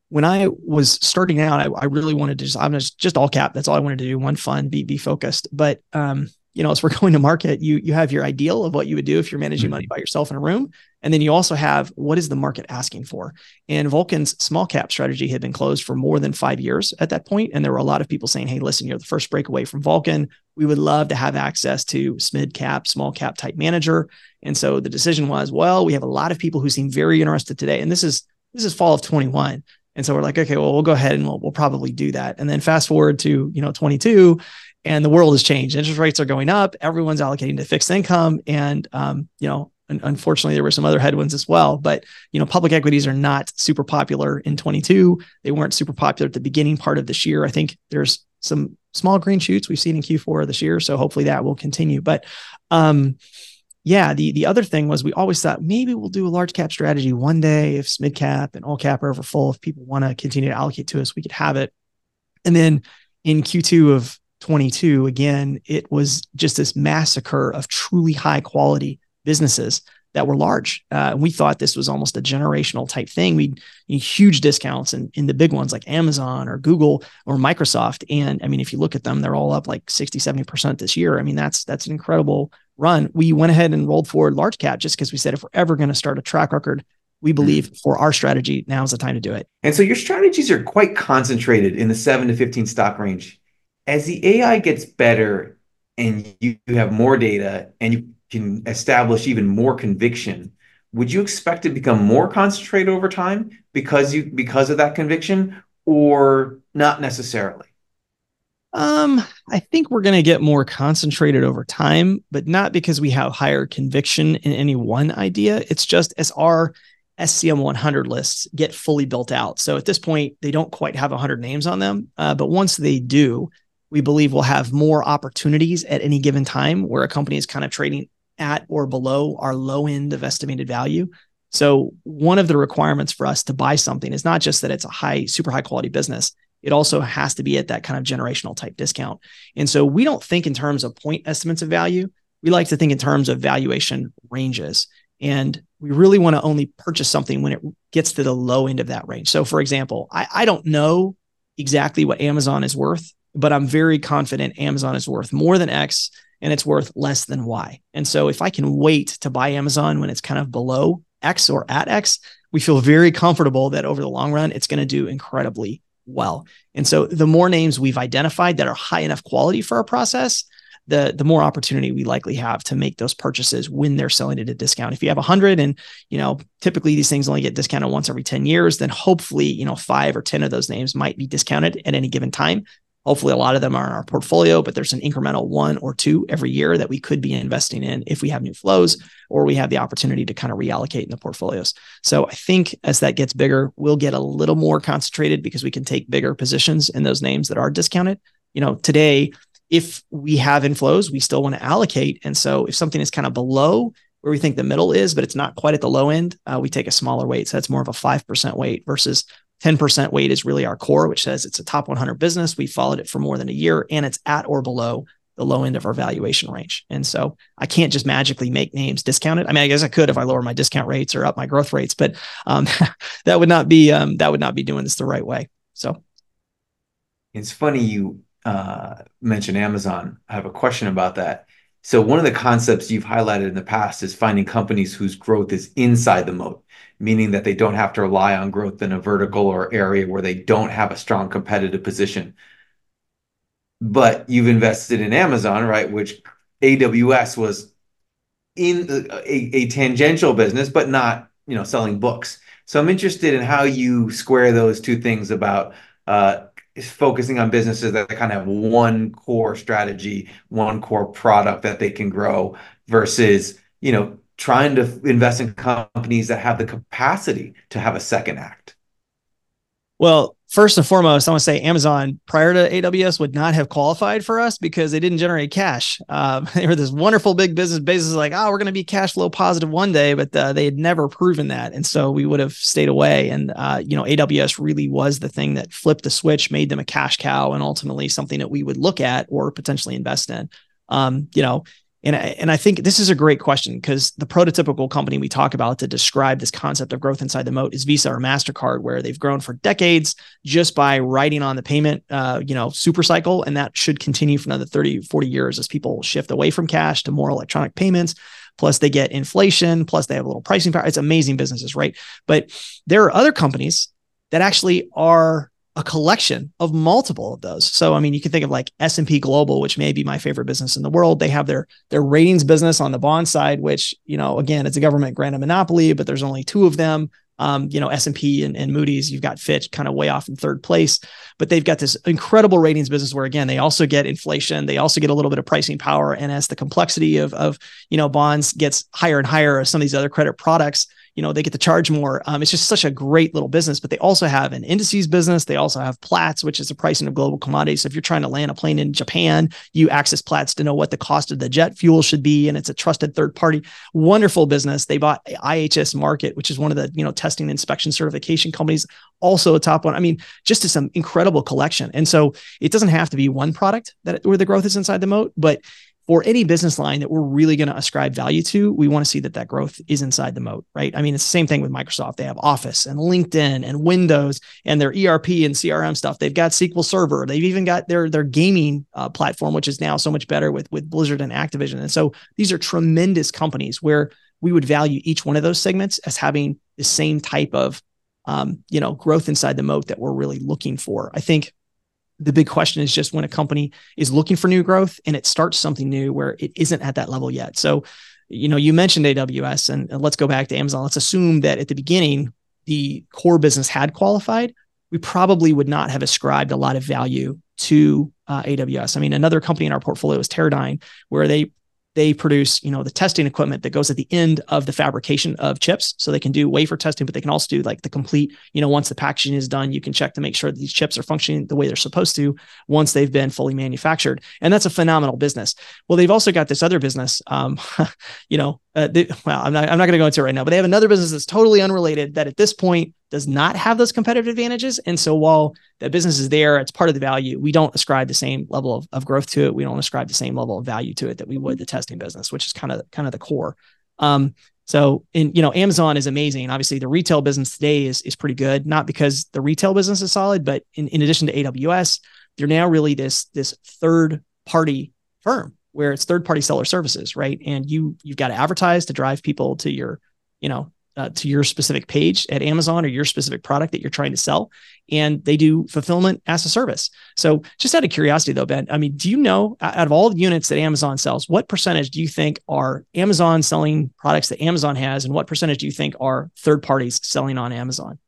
when I was starting out, I, I really wanted to just, I'm just, just all cap. That's all I wanted to do. One fun, be, be focused. But, um, you know, as we're [LAUGHS] going to market, you you have your ideal of what you would do if you're managing money mm-hmm. by yourself in a room, and then you also have what is the market asking for. And Vulcan's small cap strategy had been closed for more than five years at that point, and there were a lot of people saying, "Hey, listen, you're the first breakaway from Vulcan. We would love to have access to mid cap, small cap type manager." And so the decision was, well, we have a lot of people who seem very interested today, and this is this is fall of 21. And so we're like, okay, well, we'll go ahead and we'll, we'll probably do that. And then fast forward to, you know, 22 and the world has changed. Interest rates are going up. Everyone's allocating to fixed income, and um, you know, unfortunately, there were some other headwinds as well. But you know, public equities are not super popular in 22. They weren't super popular at the beginning part of this year. I think there's some small green shoots we've seen in Q4 of this year, so hopefully that will continue. But um, yeah, the the other thing was we always thought maybe we'll do a large cap strategy one day if mid cap and all cap are ever full. If people want to continue to allocate to us, we could have it. And then in Q2 of 22, again, it was just this massacre of truly high quality businesses that were large. Uh, we thought this was almost a generational type thing. We huge discounts in, in the big ones like Amazon or Google or Microsoft. And I mean, if you look at them, they're all up like 60, 70% this year. I mean, that's that's an incredible run. We went ahead and rolled forward large cap just because we said if we're ever going to start a track record, we believe mm. for our strategy, now is the time to do it. And so your strategies are quite concentrated in the seven to 15 stock range as the AI gets better and you have more data and you can establish even more conviction, would you expect to become more concentrated over time because you because of that conviction or not necessarily? Um, I think we're going to get more concentrated over time, but not because we have higher conviction in any one idea. It's just as our SCM 100 lists get fully built out. So at this point, they don't quite have 100 names on them, uh, but once they do, we believe we'll have more opportunities at any given time where a company is kind of trading at or below our low end of estimated value. So one of the requirements for us to buy something is not just that it's a high, super high quality business. It also has to be at that kind of generational type discount. And so we don't think in terms of point estimates of value. We like to think in terms of valuation ranges. And we really want to only purchase something when it gets to the low end of that range. So, for example, I, I don't know exactly what Amazon is worth, but I'm very confident Amazon is worth more than X and it's worth less than Y. And so, if I can wait to buy Amazon when it's kind of below X or at X, we feel very comfortable that over the long run, it's going to do incredibly well. And so, the more names we've identified that are high enough quality for our process, the the more opportunity we likely have to make those purchases when they're selling at a discount. If you have 100 and, you know, typically these things only get discounted once every 10 years, then hopefully, you know, 5 or 10 of those names might be discounted at any given time. Hopefully a lot of them are in our portfolio, but there's an incremental one or two every year that we could be investing in if we have new flows or we have the opportunity to kind of reallocate in the portfolios. So I think as that gets bigger, we'll get a little more concentrated because we can take bigger positions in those names that are discounted. You know, today if we have inflows, we still want to allocate. And so if something is kind of below where we think the middle is, but it's not quite at the low end, uh, we take a smaller weight. So that's more of a 5% weight versus 10% weight is really our core, which says it's a top 100 business. We followed it for more than a year and it's at or below the low end of our valuation range. And so I can't just magically make names discounted. I mean, I guess I could if I lower my discount rates or up my growth rates, but um, [LAUGHS] that would not be um, that would not be doing this the right way. So it's funny you uh, mentioned Amazon. I have a question about that. So one of the concepts you've highlighted in the past is finding companies whose growth is inside the moat, meaning that they don't have to rely on growth in a vertical or area where they don't have a strong competitive position. But you've invested in Amazon, right? Which AWS was in a, a tangential business, but not, you know, selling books. So I'm interested in how you square those two things about uh, focusing on businesses that kind of have one core strategy, one core product that they can grow versus, you know, trying to invest in companies that have the capacity to have a second act. Well, first and foremost, I want to say Amazon prior to AWS would not have qualified for us because they didn't generate cash. Uh, [LAUGHS] they were this wonderful big business, business like, oh, we're going to be cash flow positive one day, but uh, they had never proven that, and so we would have stayed away. And uh, you know, AWS really was the thing that flipped the switch, made them a cash cow, and ultimately something that we would look at or potentially invest in. Um, you know, and I, and I think this is a great question because the prototypical company we talk about to describe this concept of growth inside the moat is Visa or Mastercard, where they've grown for decades just by riding on the payment, uh, you know, super cycle, and that should continue for another 30, 40 years as people shift away from cash to more electronic payments. Plus, they get inflation. Plus, they have a little pricing power. It's amazing businesses, right? But there are other companies that actually are a collection of multiple of those. So I mean, you can think of like S&P Global, which may be my favorite business in the world. They have their their ratings business on the bond side, which, you know, again, it's a government granted monopoly, but there's only two of them. Um, you know, S&P and, and Moody's, you've got Fitch kind of way off in third place, but they've got this incredible ratings business where again, they also get inflation, they also get a little bit of pricing power. And as the complexity of, of you know, bonds gets higher and higher some of these other credit products, you know they get to charge more. Um, it's just such a great little business but they also have an indices business. They also have platts which is the pricing of global commodities. So if you're trying to land a plane in japan you access platts to know what the cost of the jet fuel should be and it's a trusted third party. Wonderful business. They bought ihs markit which is one of the you know testing inspection certification companies also a top one. I mean just some incredible collection. And so it doesn't have to be one product that where the growth is inside the moat but for any business line that we're really going to ascribe value to, we want to see that that growth is inside the moat, right? I mean, it's the same thing with Microsoft. They have Office and LinkedIn and Windows and their ERP and CRM stuff. They've got SQL Server. They've even got their their gaming uh, platform, which is now so much better with with Blizzard and Activision. And so these are tremendous companies where we would value each one of those segments as having the same type of um, you know growth inside the moat that we're really looking for. I think the big question is just when a company is looking for new growth and it starts something new where it isn't at that level yet. So, you know, you mentioned AWS and, let's go back to Amazon. Let's assume that at the beginning, the core business had qualified. We probably would not have ascribed a lot of value to uh, AWS. I mean, another company in our portfolio is Teradyne, where they they produce, you know, the testing equipment that goes at the end of the fabrication of chips. So they can do wafer testing, but they can also do like the complete, you know, once the packaging is done, you can check to make sure that these chips are functioning the way they're supposed to once they've been fully manufactured. And that's a phenomenal business. Well, they've also got this other business, um, [LAUGHS] you know, uh, they, well, I'm not, I'm not going to go into it right now, but they have another business that's totally unrelated that at this point does not have those competitive advantages. And so while that business is there, it's part of the value. We don't ascribe the same level of, of growth to it. We don't ascribe the same level of value to it that we would the testing business, which is kind of kind of the core. Um, so in you know, Amazon is amazing. Obviously, the retail business today is is pretty good, not because the retail business is solid, but in, in addition to AWS, they're now really this this third party firm where it's third party seller services, right? And you you've got to advertise to drive people to your, you know, uh, to your specific page at Amazon or your specific product that you're trying to sell. And they do fulfillment as a service. So, just out of curiosity, though, Ben, I mean, do you know out of all the units that Amazon sells, what percentage do you think are Amazon selling products that Amazon has, and what percentage do you think are third parties selling on Amazon?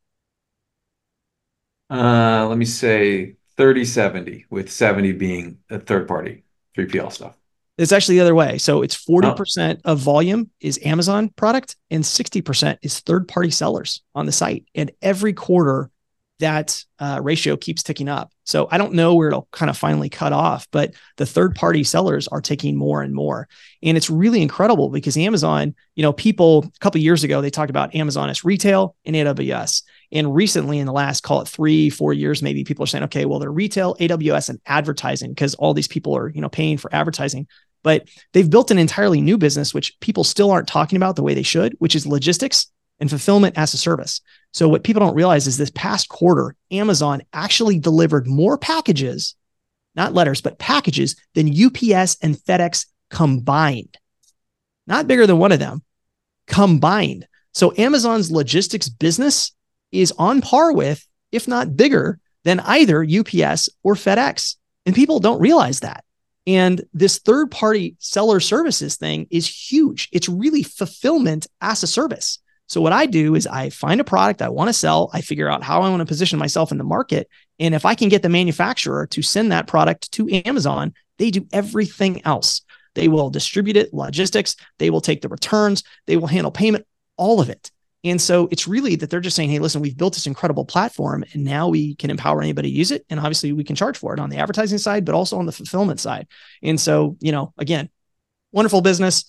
Uh, let me say 30 70, with 70 being a third party 3PL stuff. It's actually the other way. So it's 40% oh. of volume is Amazon product and 60% is third party sellers on the site. And every quarter, that uh, ratio keeps ticking up. So I don't know where it'll kind of finally cut off, but the third party sellers are taking more and more. And it's really incredible because Amazon, you know, people a couple years ago, they talked about Amazon as retail and AWS. And recently, in the last, call it three, four years, maybe people are saying, okay, well, they're retail, AWS, and advertising because all these people are, you know, paying for advertising. But they've built an entirely new business, which people still aren't talking about the way they should, which is logistics and fulfillment as a service. So, what people don't realize is this past quarter, Amazon actually delivered more packages, not letters, but packages than UPS and FedEx combined. Not bigger than one of them combined. So, Amazon's logistics business is on par with, if not bigger than either UPS or FedEx. And people don't realize that. And this third party seller services thing is huge. It's really fulfillment as a service. So, what I do is I find a product I want to sell, I figure out how I want to position myself in the market. And if I can get the manufacturer to send that product to Amazon, they do everything else. They will distribute it, logistics, they will take the returns, they will handle payment, all of it. And so it's really that they're just saying, hey, listen, we've built this incredible platform and now we can empower anybody to use it. And obviously we can charge for it on the advertising side, but also on the fulfillment side. And so, you know, again, wonderful business.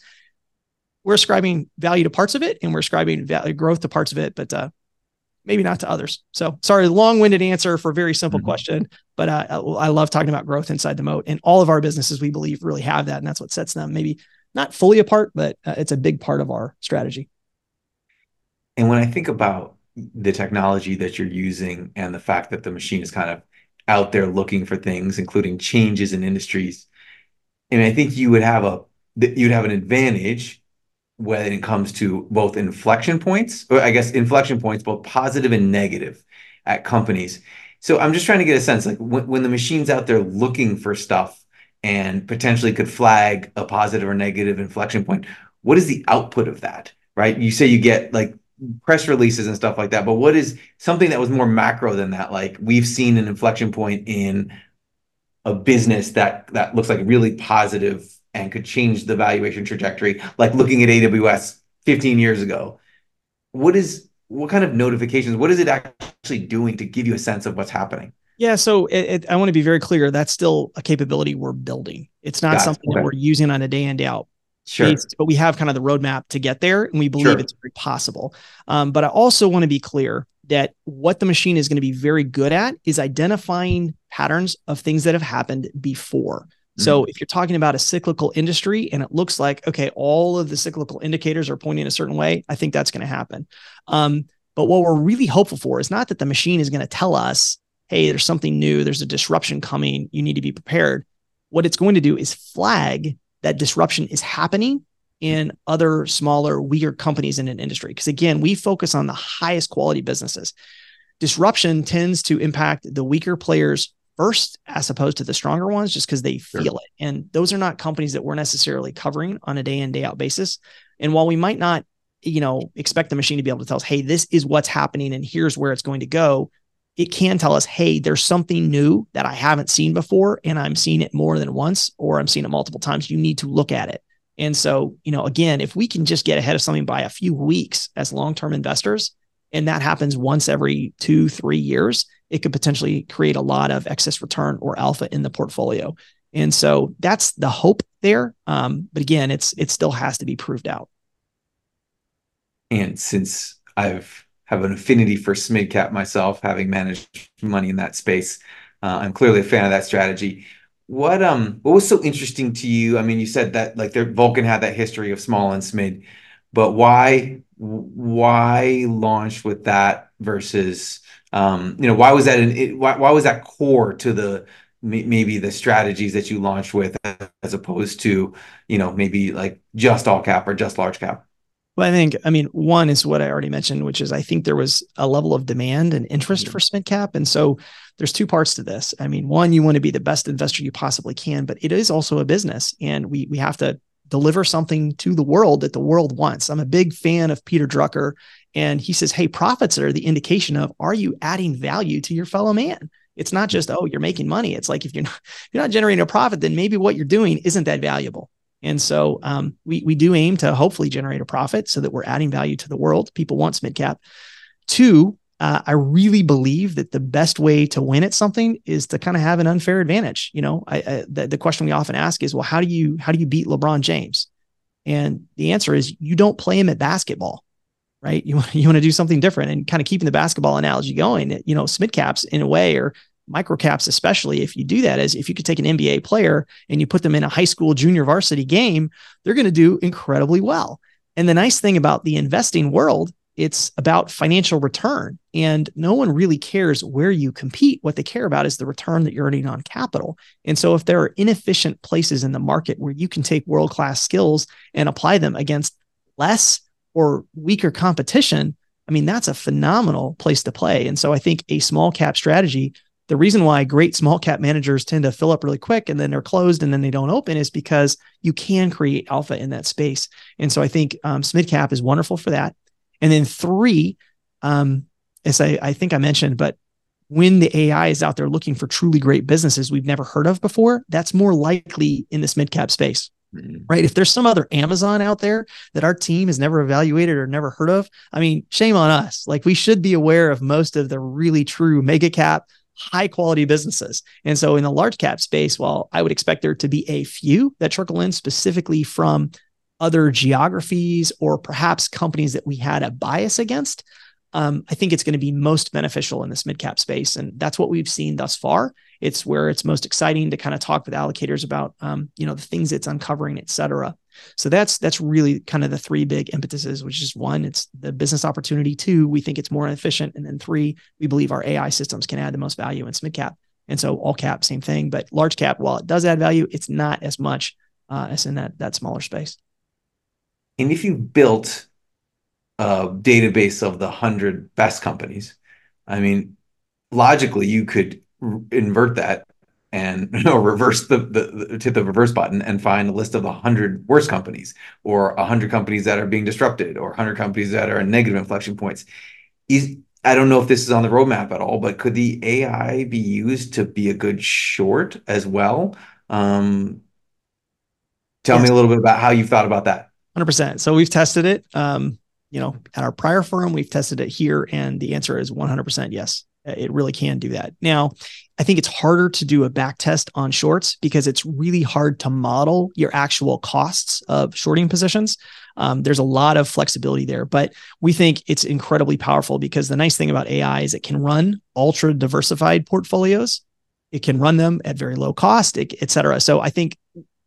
We're ascribing value to parts of it and we're ascribing value growth to parts of it, but uh, maybe not to others. So sorry, long-winded answer for a very simple mm-hmm. question, but uh, I love talking about growth inside the moat and all of our businesses, we believe really have that. And that's what sets them maybe not fully apart, but uh, it's a big part of our strategy. And when I think about the technology that you're using and the fact that the machine is kind of out there looking for things, including changes in industries, and I think you would have a you'd have an advantage when it comes to both inflection points, or I guess inflection points, both positive and negative at companies. So I'm just trying to get a sense, like when, when the machine's out there looking for stuff and potentially could flag a positive or negative inflection point, what is the output of that? Right? You say you get like press releases and stuff like that. But what is something that was more macro than that? Like we've seen an inflection point in a business that that looks like really positive and could change the valuation trajectory, like looking at AWS 15 years ago. What is what kind of notifications? What is it actually doing to give you a sense of what's happening? Yeah, so it, it, I want to be very clear. That's still a capability we're building. It's not Got something it. okay. that we're using on a day in day out Sure. Based, but we have kind of the roadmap to get there, and we believe sure. it's very possible. Um, but I also want to be clear that what the machine is going to be very good at is identifying patterns of things that have happened before. So mm-hmm. if you're talking about a cyclical industry and it looks like, okay, all of the cyclical indicators are pointing a certain way, I think that's going to happen. Um, but what we're really hopeful for is not that the machine is going to tell us, hey, there's something new, there's a disruption coming, you need to be prepared. What it's going to do is flag that disruption is happening in other smaller, weaker companies in an industry. Because again, we focus on the highest quality businesses. Disruption tends to impact the weaker players first as opposed to the stronger ones just because they feel sure. it. And those are not companies that we're necessarily covering on a day in, day out basis. And while we might not, you know, expect the machine to be able to tell us, hey, this is what's happening and here's where it's going to go, it can tell us, hey, there's something new that I haven't seen before, and I'm seeing it more than once, or I'm seeing it multiple times. You need to look at it. And so, you know, again, if we can just get ahead of something by a few weeks as long term investors, and that happens once every two, three years, it could potentially create a lot of excess return or alpha in the portfolio. And so that's the hope there. Um, but again, it's it still has to be proved out. And since I've have an affinity for SMID cap myself, having managed money in that space, uh, I'm clearly a fan of that strategy. What um what was so interesting to you? I mean, you said that like Vulcan had that history of small and SMID, but why why launch with that versus um, you know why was that an, it, why, why was that core to the maybe the strategies that you launched with as opposed to you know maybe like just all cap or just large cap well, I think, I mean, one is what I already mentioned, which is I think there was a level of demand and interest mm-hmm. for SMID cap. And so there's two parts to this. I mean, one, you want to be the best investor you possibly can, but it is also a business and we, we have to deliver something to the world that the world wants. I'm a big fan of Peter Drucker and he says, Hey, profits are the indication of, are you adding value to your fellow man? It's not just, oh, you're making money. It's like if you're not, [LAUGHS] if you're not generating a profit, then maybe what you're doing isn't that valuable. And so um, we we do aim to hopefully generate a profit so that we're adding value to the world. People want mid cap. Two, uh, I really believe that the best way to win at something is to kind of have an unfair advantage. You know, I, I, the, the question we often ask is, well, how do you how do you beat LeBron James? And the answer is you don't play him at basketball, right? You you want to do something different and kind of keeping the basketball analogy going. You know, SMID caps in a way are microcaps, especially if you do that, is if you could take an NBA player and you put them in a high school junior varsity game, they're going to do incredibly well. And the nice thing about the investing world, it's about financial return. And no one really cares where you compete. What they care about is the return that you're earning on capital. And so if there are inefficient places in the market where you can take world class skills and apply them against less or weaker competition, I mean, that's a phenomenal place to play. And so I think a small cap strategy the reason why great small cap managers tend to fill up really quick and then they're closed and then they don't open is because you can create alpha in that space. And so I think um, SMID cap is wonderful for that. And then three, um, as I, I think I mentioned, but when the AI is out there looking for truly great businesses we've never heard of before, that's more likely in this mid cap space. Mm-hmm. Right. If there's some other Amazon out there that our team has never evaluated or never heard of, I mean, shame on us. Like we should be aware of most of the really true mega cap high quality businesses. And so in the large cap space, while I would expect there to be a few that trickle in specifically from other geographies or perhaps companies that we had a bias against, um, I think it's going to be most beneficial in this mid cap space. And that's what we've seen thus far. It's where it's most exciting to kind of talk with allocators about, um, you know, the things it's uncovering, et cetera. So that's that's really kind of the three big impetuses, which is one, it's the business opportunity. Two, we think it's more efficient, and then three, we believe our AI systems can add the most value in mid cap. And so all cap, same thing, but large cap, while it does add value, it's not as much uh, as in that that smaller space. And if you built a database of the hundred best companies, I mean, logically you could invert that and [LAUGHS] you know, reverse the, the, the hit the reverse button and find a list of the 100 worst companies or 100 companies that are being disrupted or 100 companies that are negative inflection points. Is i don't know if this is on the roadmap at all but could the ai be used to be a good short as well? Um, tell yes. me a little bit about how you've thought about that. 100% so we've tested it um, you know at our prior firm we've tested it here and the answer is 100% yes it really can do that. Now, I think it's harder to do a back test on shorts because it's really hard to model your actual costs of shorting positions. Um, there's a lot of flexibility there, but we think it's incredibly powerful because the nice thing about AI is it can run ultra diversified portfolios. It can run them at very low cost, et cetera. So I think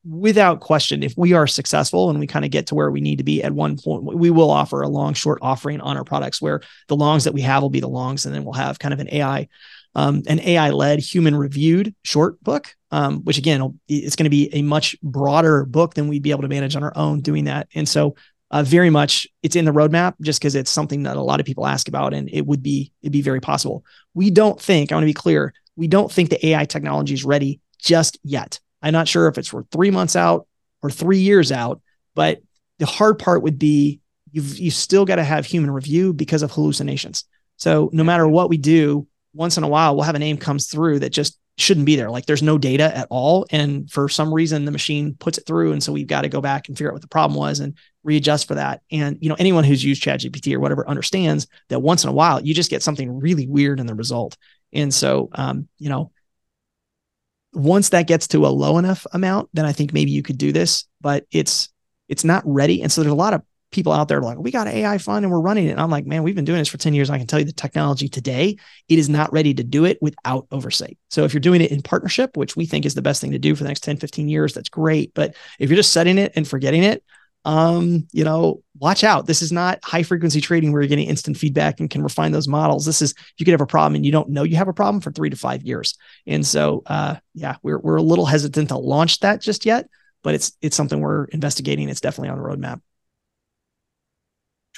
without question, if we are successful and we kind of get to where we need to be at one point, we will offer a long short offering on our products where the longs that we have will be the longs, and then we'll have kind of an AI, um, an AI led human reviewed short book, um, which again, it's going to be a much broader book than we'd be able to manage on our own doing that. And so, uh, very much it's in the roadmap just because it's something that a lot of people ask about and it would be it'd be very possible we don't think i want to be clear we don't think the ai technology is ready just yet I'm not sure if it's for three months out or three years out, but the hard part would be you've you still got to have human review because of hallucinations. So no matter what we do, once in a while we'll have a name comes through that just shouldn't be there. Like there's no data at all. And for some reason, the machine puts it through. And so we've got to go back and figure out what the problem was and readjust for that. And, you know, anyone who's used ChatGPT or whatever understands that once in a while, you just get something really weird in the result. And so, um, you know, once that gets to a low enough amount, then I think maybe you could do this, but it's, it's not ready. And so there's a lot of people out there like, we got AI fund and we're running it. And I'm like, man, we've been doing this for 10 years. I can tell you the technology today, it is not ready to do it without oversight. So if you're doing it in partnership, which we think is the best thing to do for the next 10, 15 years, that's great. But if you're just setting it and forgetting it, um, you know, watch out. This is not high frequency trading where you're getting instant feedback and can refine those models. This is you could have a problem and you don't know you have a problem for three to five years. And so, uh, yeah, we're we're a little hesitant to launch that just yet, but it's it's something we're investigating. It's definitely on the roadmap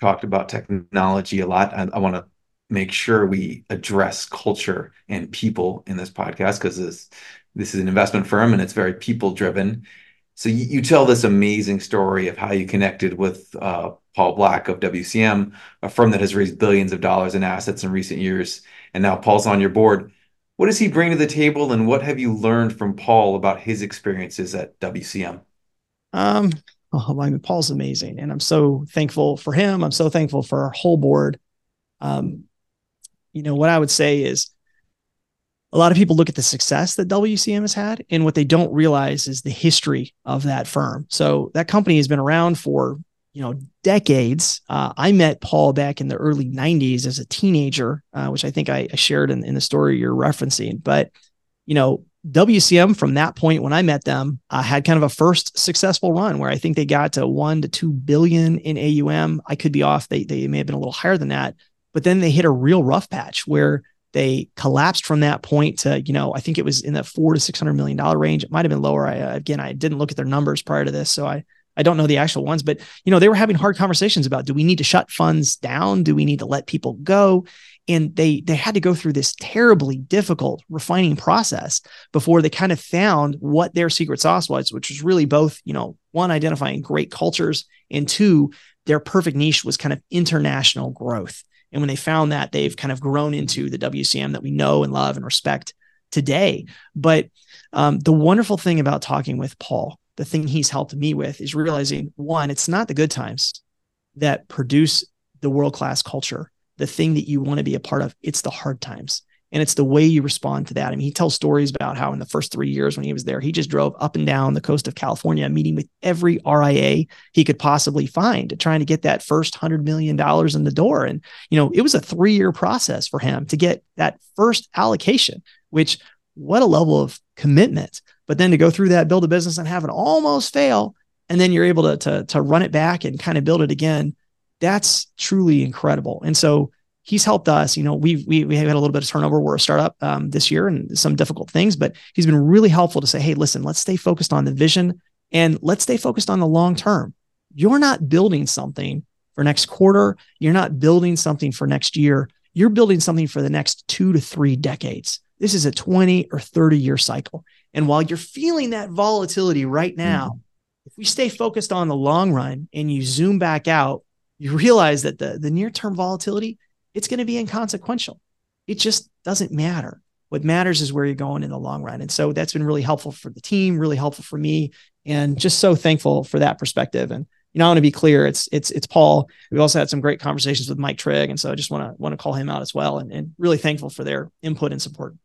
talked about technology a lot. I, I want to make sure we address culture and people in this podcast because this this is an investment firm and it's very people driven. So you, you, tell this amazing story of how you connected with uh, Paul Black of WCM, a firm that has raised billions of dollars in assets in recent years, and now Paul's on your board. What does he bring to the table, and what have you learned from Paul about his experiences at WCM? Um, Oh, I mean, Paul's amazing, and I'm so thankful for him. I'm so thankful for our whole board. Um, you know, what I would say is a lot of people look at the success that WCM has had, and what they don't realize is the history of that firm. So that company has been around for you know decades. Uh, I met Paul back in the early '90s as a teenager, uh, which I think I, I shared in, in the story you're referencing. But you know, WCM from that point when I met them uh, had kind of a first successful run where I think they got to one to two billion in AUM. I could be off; they they may have been a little higher than that, but then they hit a real rough patch where they collapsed from that point to you know I think it was in the four to six hundred million dollar range. It might have been lower. I, uh, again, I didn't look at their numbers prior to this, so I I don't know the actual ones, but you know they were having hard conversations about do we need to shut funds down? Do we need to let people go? and they they had to go through this terribly difficult refining process before they kind of found what their secret sauce was which was really both you know one identifying great cultures and two their perfect niche was kind of international growth and when they found that they've kind of grown into the WCM that we know and love and respect today but um, the wonderful thing about talking with Paul the thing he's helped me with is realizing one it's not the good times that produce the world class culture the thing that you want to be a part of. It's the hard times. And it's the way you respond to that. I mean, he tells stories about how in the first three years when he was there, he just drove up and down the coast of California, meeting with every RIA he could possibly find, trying to get that first hundred million dollars in the door. And you know, it was a three-year process for him to get that first allocation. Which, what a level of commitment! But then to go through that, build a business, and have it almost fail, and then you're able to to, to run it back and kind of build it again that's truly incredible. And so he's helped us. You know, we've we we had a little bit of turnover. We're a startup um, this year and some difficult things, but he's been really helpful to say, hey, listen, let's stay focused on the vision and let's stay focused on the long term. You're not building something for next quarter. You're not building something for next year. You're building something for the next two to three decades. This is a 20 or 30 year cycle. And while you're feeling that volatility right now, mm-hmm. if we stay focused on the long run and you zoom back out you realize that the, the near term volatility, it's going to be inconsequential. It just doesn't matter. What matters is where you're going in the long run. And so that's been really helpful for the team, really helpful for me, and just so thankful for that perspective. And you know, I want to be clear, it's it's it's Paul. We also had some great conversations with Mike Trigg. And so I just want to want to call him out as well and, and really thankful for their input and support.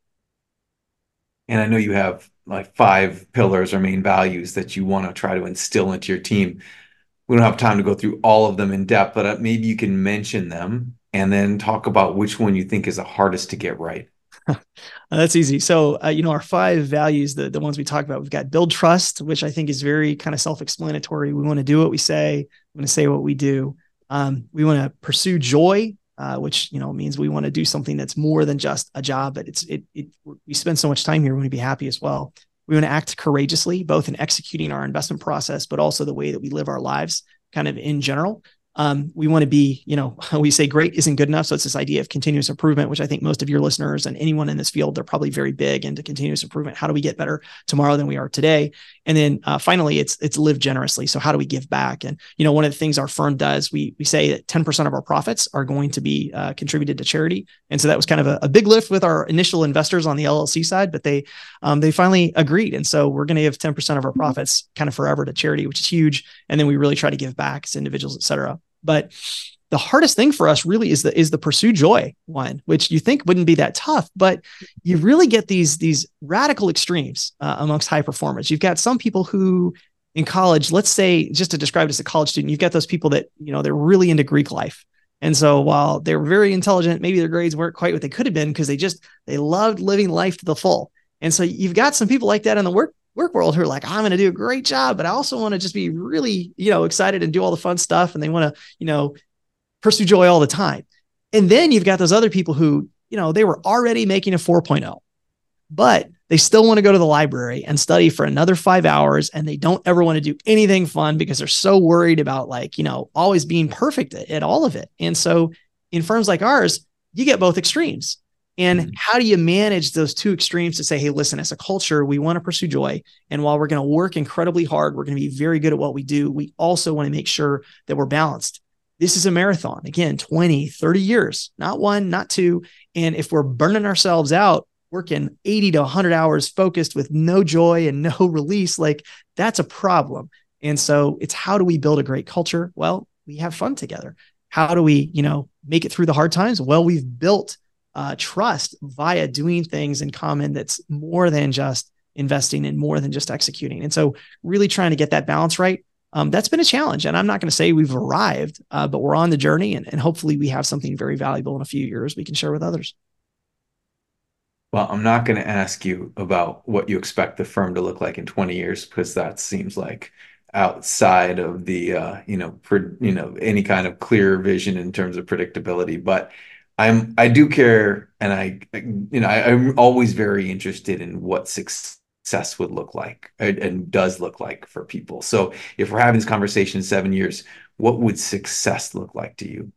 And I know you have like five pillars or main values that you want to try to instill into your team we don't have time to go through all of them in depth, but uh, maybe you can mention them and then talk about which one you think is the hardest to get right. [LAUGHS] That's easy. So, uh, you know, our five values, the, the ones we talk about, we've got build trust, which I think is very kind of self explanatory. We want to do what we say, we want to say what we do. Um, we want to pursue joy, uh, which, you know, means we want to do something that's more than just a job, but it's, it, it, we spend so much time here. We want to be happy as well. We want to act courageously, both in executing our investment process, but also the way that we live our lives, kind of in general. Um, we want to be, you know, [LAUGHS] we say great isn't good enough. So it's this idea of continuous improvement, which I think most of your listeners and anyone in this field, they're probably very big into continuous improvement. How do we get better tomorrow than we are today? And then uh, finally, it's it's live generously. So how do we give back? And you know, one of the things our firm does, we we say that 10% of our profits are going to be uh, contributed to charity. And so that was kind of a, a, big lift with our initial investors on the LLC side, but they um, they finally agreed. And so we're going to give 10% of our profits kind of forever to charity, which is huge. And then we really try to give back as individuals, et cetera. But the hardest thing for us really is the is the pursue joy one, which you think wouldn't be that tough, but you really get these these radical extremes uh, amongst high performers. You've got some people who in college, let's say, just to describe it as a college student, you've got those people that you know they're really into Greek life. And so while they're very intelligent, maybe their grades weren't quite what they could have been because they just they loved living life to the full. And so you've got some people like that in the work work world who are like, I'm going to do a great job, but I also want to just be really, you know, excited and do all the fun stuff. And they want to, you know, pursue joy all the time. And then you've got those other people who, you know, they were already making a 4.0, but they still want to go to the library and study for another five hours. And they don't ever want to do anything fun because they're so worried about like, you know, always being perfect at, at all of it. And so in firms like ours, you get both extremes. And mm-hmm. how do you manage those two extremes to say, hey, listen, as a culture, we want to pursue joy. And while we're going to work incredibly hard, we're going to be very good at what we do. We also want to make sure that we're balanced. This is a marathon, again, 20, 30 years, not one, not two. And if we're burning ourselves out, working 80 to 100 hours focused with no joy and no [LAUGHS] release, like that's a problem. And so it's how do we build a great culture? Well, we have fun together. How do we, you know, make it through the hard times? Well, we've built uh, trust via doing things in common that's more than just investing and more than just executing. And so, really trying to get that balance right. Um, that's been a challenge. And I'm not going to say we've arrived, uh, but we're on the journey. And, and hopefully, we have something very valuable in a few years we can share with others. Well, I'm not going to ask you about what you expect the firm to look like in 20 years because that seems like outside of the uh, you know for you know any kind of clear vision in terms of predictability. But I'm I do care, and I you know I, am always very interested in what success would look like and does look like for people. So if we're having this conversation in seven years, what would success look like to you?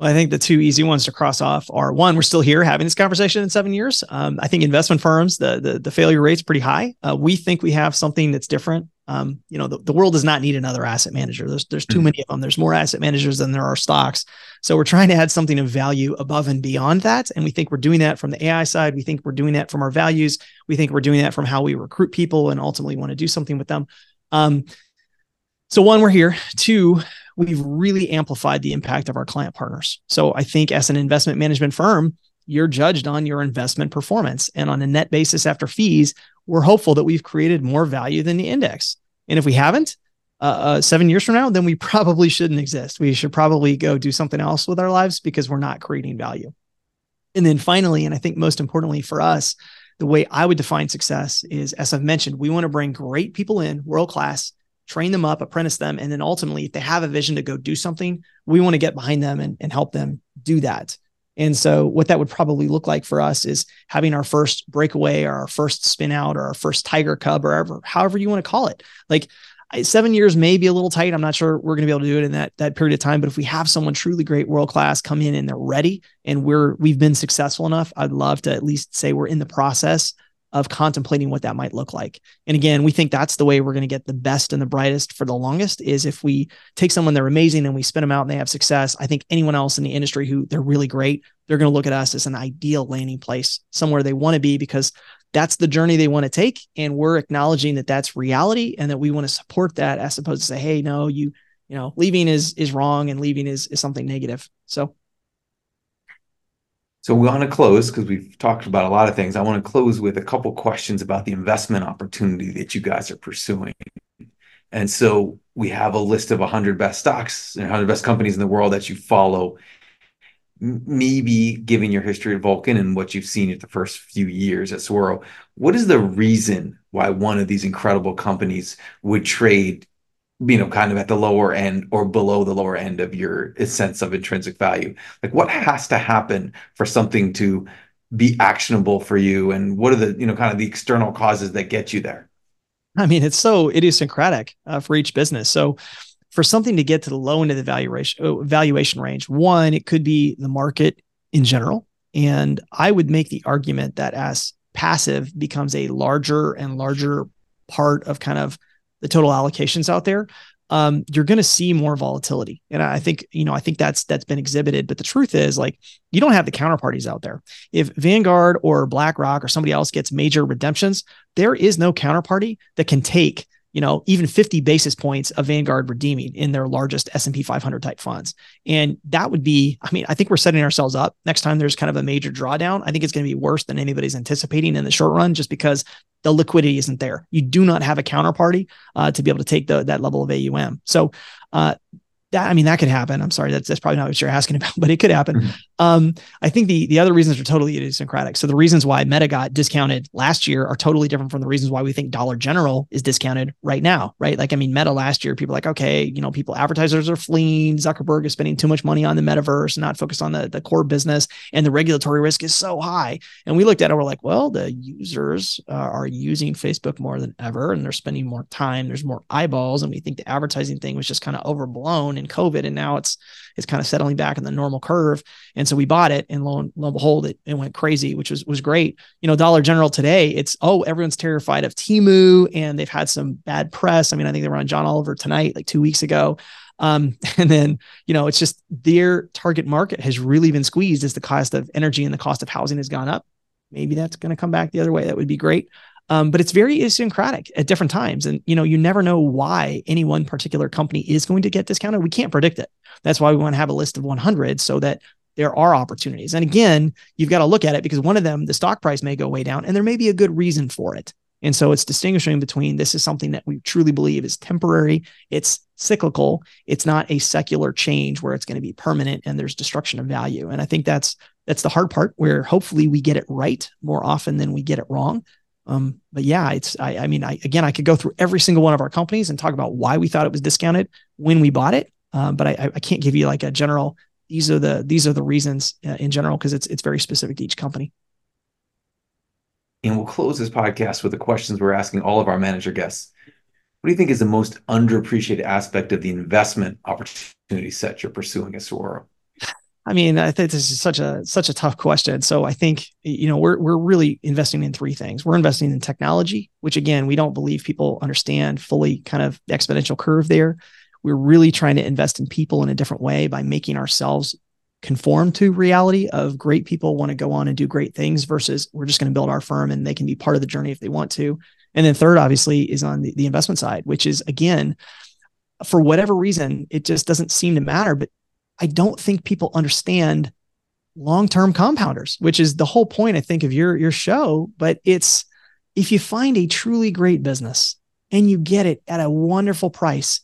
Well, I think the two easy ones to cross off are one, we're still here having this conversation in seven years. Um, I think investment firms, the the, the failure rate's pretty high. Uh, we think we have something that's different. Um, you know, the, the world does not need another asset manager. There's there's too mm-hmm. many of them. There's more asset managers than there are stocks. So we're trying to add something of value above and beyond that. And we think we're doing that from the AI side. We think we're doing that from our values. We think we're doing that from how we recruit people and ultimately want to do something with them. Um, so one, we're here. Two, we've really amplified the impact of our client partners. So I think as an investment management firm, you're judged on your investment performance. And on a net basis after fees, we're hopeful that we've created more value than the index. And if we haven't, uh, uh, seven years from now, then we [LAUGHS] probably shouldn't exist. We should probably go do something else with our lives because we're not creating value. And then finally, and I think most importantly for us, the way I would define success is, as I've mentioned, we want to bring great people in, world class, train them up, apprentice them. And then ultimately, if they have a vision to go do something, we want to get behind them and, and help them do that. And so, what that would probably look like for us is having our first breakaway or our first spin out or our first tiger cub or ever, however you want to call it. Like seven years may be a little tight. I'm not sure we're going to be able to do it in that that period of time. But if we have someone truly great, world class, come in and they're ready, and we're we've been successful enough, I'd love to at least say we're in the process of contemplating what that might look like. And again, we think that's the way we're going to get the best and the brightest for the longest is if we take someone they're amazing and we spin them out and they have success. I think anyone else in the industry who they're really great, they're going to look at us as an ideal landing place, somewhere they want to be because that's the journey they want to take and we're acknowledging that that's reality and that we want to support that as opposed to say, "Hey, no, you you know, leaving is is wrong and leaving is is something negative." So so we want to close because we've talked about a lot of things. I want to close with a couple questions about the investment opportunity that you guys are pursuing. And so we have a list of 100 best stocks and 100 best companies in the world that you follow. Maybe given your history at Vulcan and what you've seen at the first few years at Saguaro, what is the reason why one of these incredible companies would trade you know, kind of at the lower end or below the lower end of your sense of intrinsic value? Like what has to happen for something to be actionable for you? And what are the, you know, kind of the external causes that get you there? I mean, it's so idiosyncratic uh, for each business. So for something to get to the low end of the valuation uh, valuation range, one, it could be the market in general. And I would make the argument that as passive becomes a larger and larger part of kind of the total allocations out there, um, you're going to see more volatility. And I think, you know, I think that's that's been exhibited. But the truth is, like, you don't have the counterparties out there. If Vanguard or BlackRock or somebody else gets major redemptions, there is no counterparty that can take you know, even 50 basis points of Vanguard redeeming in their largest S&P 500 type funds. And that would be, I mean, I think we're setting ourselves up next time there's kind of a major drawdown. I think it's going to be worse than anybody's anticipating in the short run just because the liquidity isn't there. You do not have a counterparty uh, to be able to take the, that level of AUM. So uh, that I mean that could happen. I'm sorry, that's that's probably not what you're asking [LAUGHS] about, but it could happen. Mm-hmm. Um, I think the the other reasons are totally idiosyncratic. So the reasons why Meta got discounted last year are totally different from the reasons why we think Dollar General is discounted right now, right? Like I mean, Meta last year, people like, okay, you know, people advertisers are fleeing. Zuckerberg is spending too much money on the metaverse, not focused on the the core business, and the regulatory risk is so high. And we looked at it, we're like, well, the users uh, are using Facebook more than ever, and they're spending more time. There's more eyeballs, and we think the advertising thing was just kind of overblown in COVID, and now it's it's kind of settling back in the normal curve. And so we bought it, and lo and, lo and behold, it, it went crazy, which was was great. You know, Dollar General today, it's oh, everyone's terrified of Temu, and they've had some bad press. I mean, I think they were on John Oliver tonight, like two weeks ago. Um, [LAUGHS] and then, you know, it's just their target market has really been squeezed as the cost of energy and the cost of housing has gone up. Maybe that's going to come back the other way. That would be great. Um, but it's very idiosyncratic at different times. And, you know, you never know why any one particular company is going to get discounted. We can't predict it. That's why we want to have a list of 100 so that there are opportunities. And again, you've got to look at it because one of them, the stock price may go way down and there may be a good reason for it. And so it's distinguishing between this is something that we truly believe is temporary, it's cyclical, it's not a secular change where it's going to be permanent and there's destruction of value. And I think that's that's the hard part where hopefully we get it right more often than we get it wrong. Um, but yeah, it's I, I mean, I again, I could go through every single one of our companies and talk about why we thought it was discounted when we bought it. Um, but I, I can't give you like a general. These are the these are the reasons uh, in general because it's it's very specific to each company. And we'll close this podcast with the questions we're asking all of our manager guests. What do you think is the most underappreciated aspect of the investment opportunity set you're pursuing at Saguaro? I mean, I think this is such a such a tough question. So I think you know we're we're really investing in three things. We're investing in technology, which again we don't believe people understand fully, kind of the exponential curve there. We're really trying to invest in people in a different way by making ourselves conform to reality of great people want to go on and do great things versus we're just going to build our firm and they can be part of the journey if they want to. And then third, obviously, is on the, the investment side, which is again, for whatever reason, it just doesn't seem to matter. But I don't think people understand long-term compounders, which is the whole point, I think, of your your show. But it's if you find a truly great business and you get it at a wonderful price,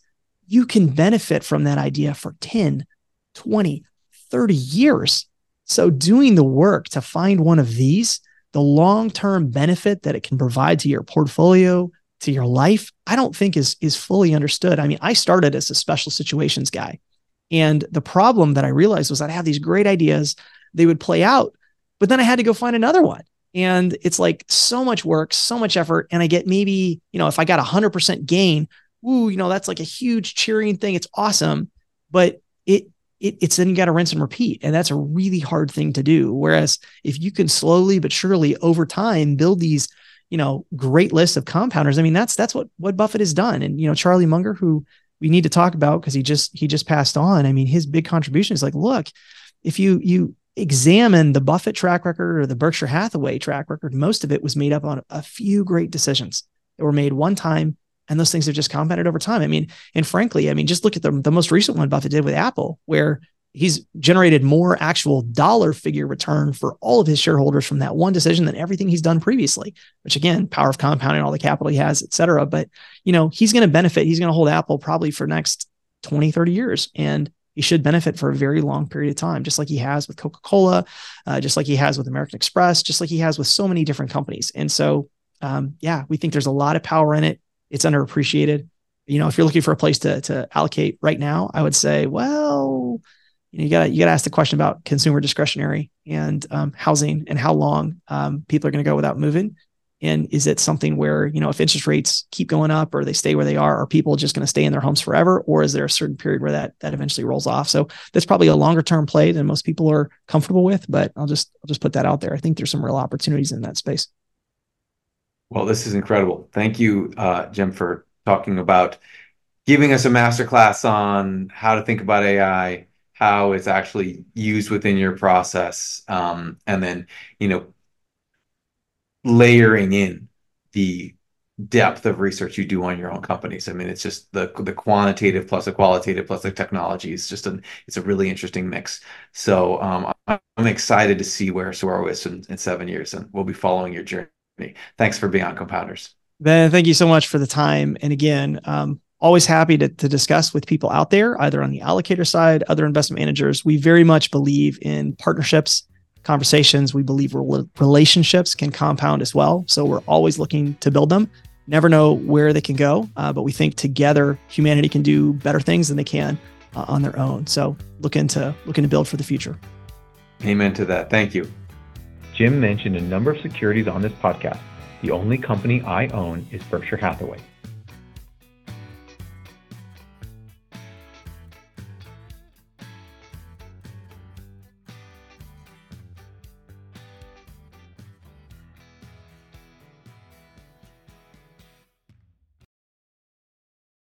you can benefit from that idea for 10, 20, 30 years. So doing the work to find one of these, the long-term benefit that it can provide to your portfolio, to your life, I don't think is is fully understood. I mean, I started as a special situations guy. And the problem that I realized was that I have these great ideas, they would play out, but then I had to go find another one. And it's like so much work, so much effort. And I get maybe, you know, if I got a 100% gain, ooh, you know, that's like a huge cheering thing. It's awesome. But it, it it's then you got to rinse and repeat. And that's a really hard thing to do. Whereas if you can slowly but surely over time build these, you know, great lists of compounders, I mean, that's, that's what, what Buffett has done. And, you know, Charlie Munger, who we need to talk about because he just he just passed on. I mean, his big contribution is like, look, if you you examine the Buffett track record or the Berkshire Hathaway track record, most of it was made up on a few great decisions that were made one time, and those things have just compounded over time. I mean, and frankly, I mean, just look at the the most recent one Buffett did with Apple, where he's generated more actual dollar figure return for all of his shareholders from that one decision than everything he's done previously which again power of compounding all the capital he has et cetera. But you know he's going to benefit he's going to hold apple probably for next 20 30 years and he should benefit for a very long period of time just like he has with coca-cola uh, just like he has with american express just like he has with so many different companies. And so um, yeah we think there's a lot of power in it. It's underappreciated. You know if you're looking for a place to, to allocate right now i would say well you, know, you got you got to ask the question about consumer discretionary and um, housing and how long um, people are going to go without moving. And is it something where, you know, if interest rates keep going up or they stay where they are, are people just going to stay in their homes forever? Or is there a certain period where that that eventually rolls off? So that's probably a longer term play than most people are comfortable with. But I'll just I'll just put that out there. I think there's some real opportunities in that space. Well, this is incredible. Thank you, uh, Jim, for talking about giving us a masterclass on how to think about AI, how it's actually used within your process, um, and then you know layering in the depth of research you do on your own companies. I mean, it's just the the quantitative plus the qualitative plus the technology is just an it's a really interesting mix. So um, I'm excited to see where Saguaro is in, in seven years, and we'll be following your journey. Thanks for being on Compounders. Ben, thank you so much for the time. And again, um, always happy to, to discuss with people out there, either on the allocator side, other investment managers. We very much believe in partnerships, conversations. We believe relationships can compound as well. So we're always looking to build them. Never know where they can go, uh, but we think together humanity can do better things than they can uh, on their own. So looking to looking to build for the future. Amen to that. Thank you. Jim mentioned a number of securities on this podcast. The only company I own is Berkshire Hathaway.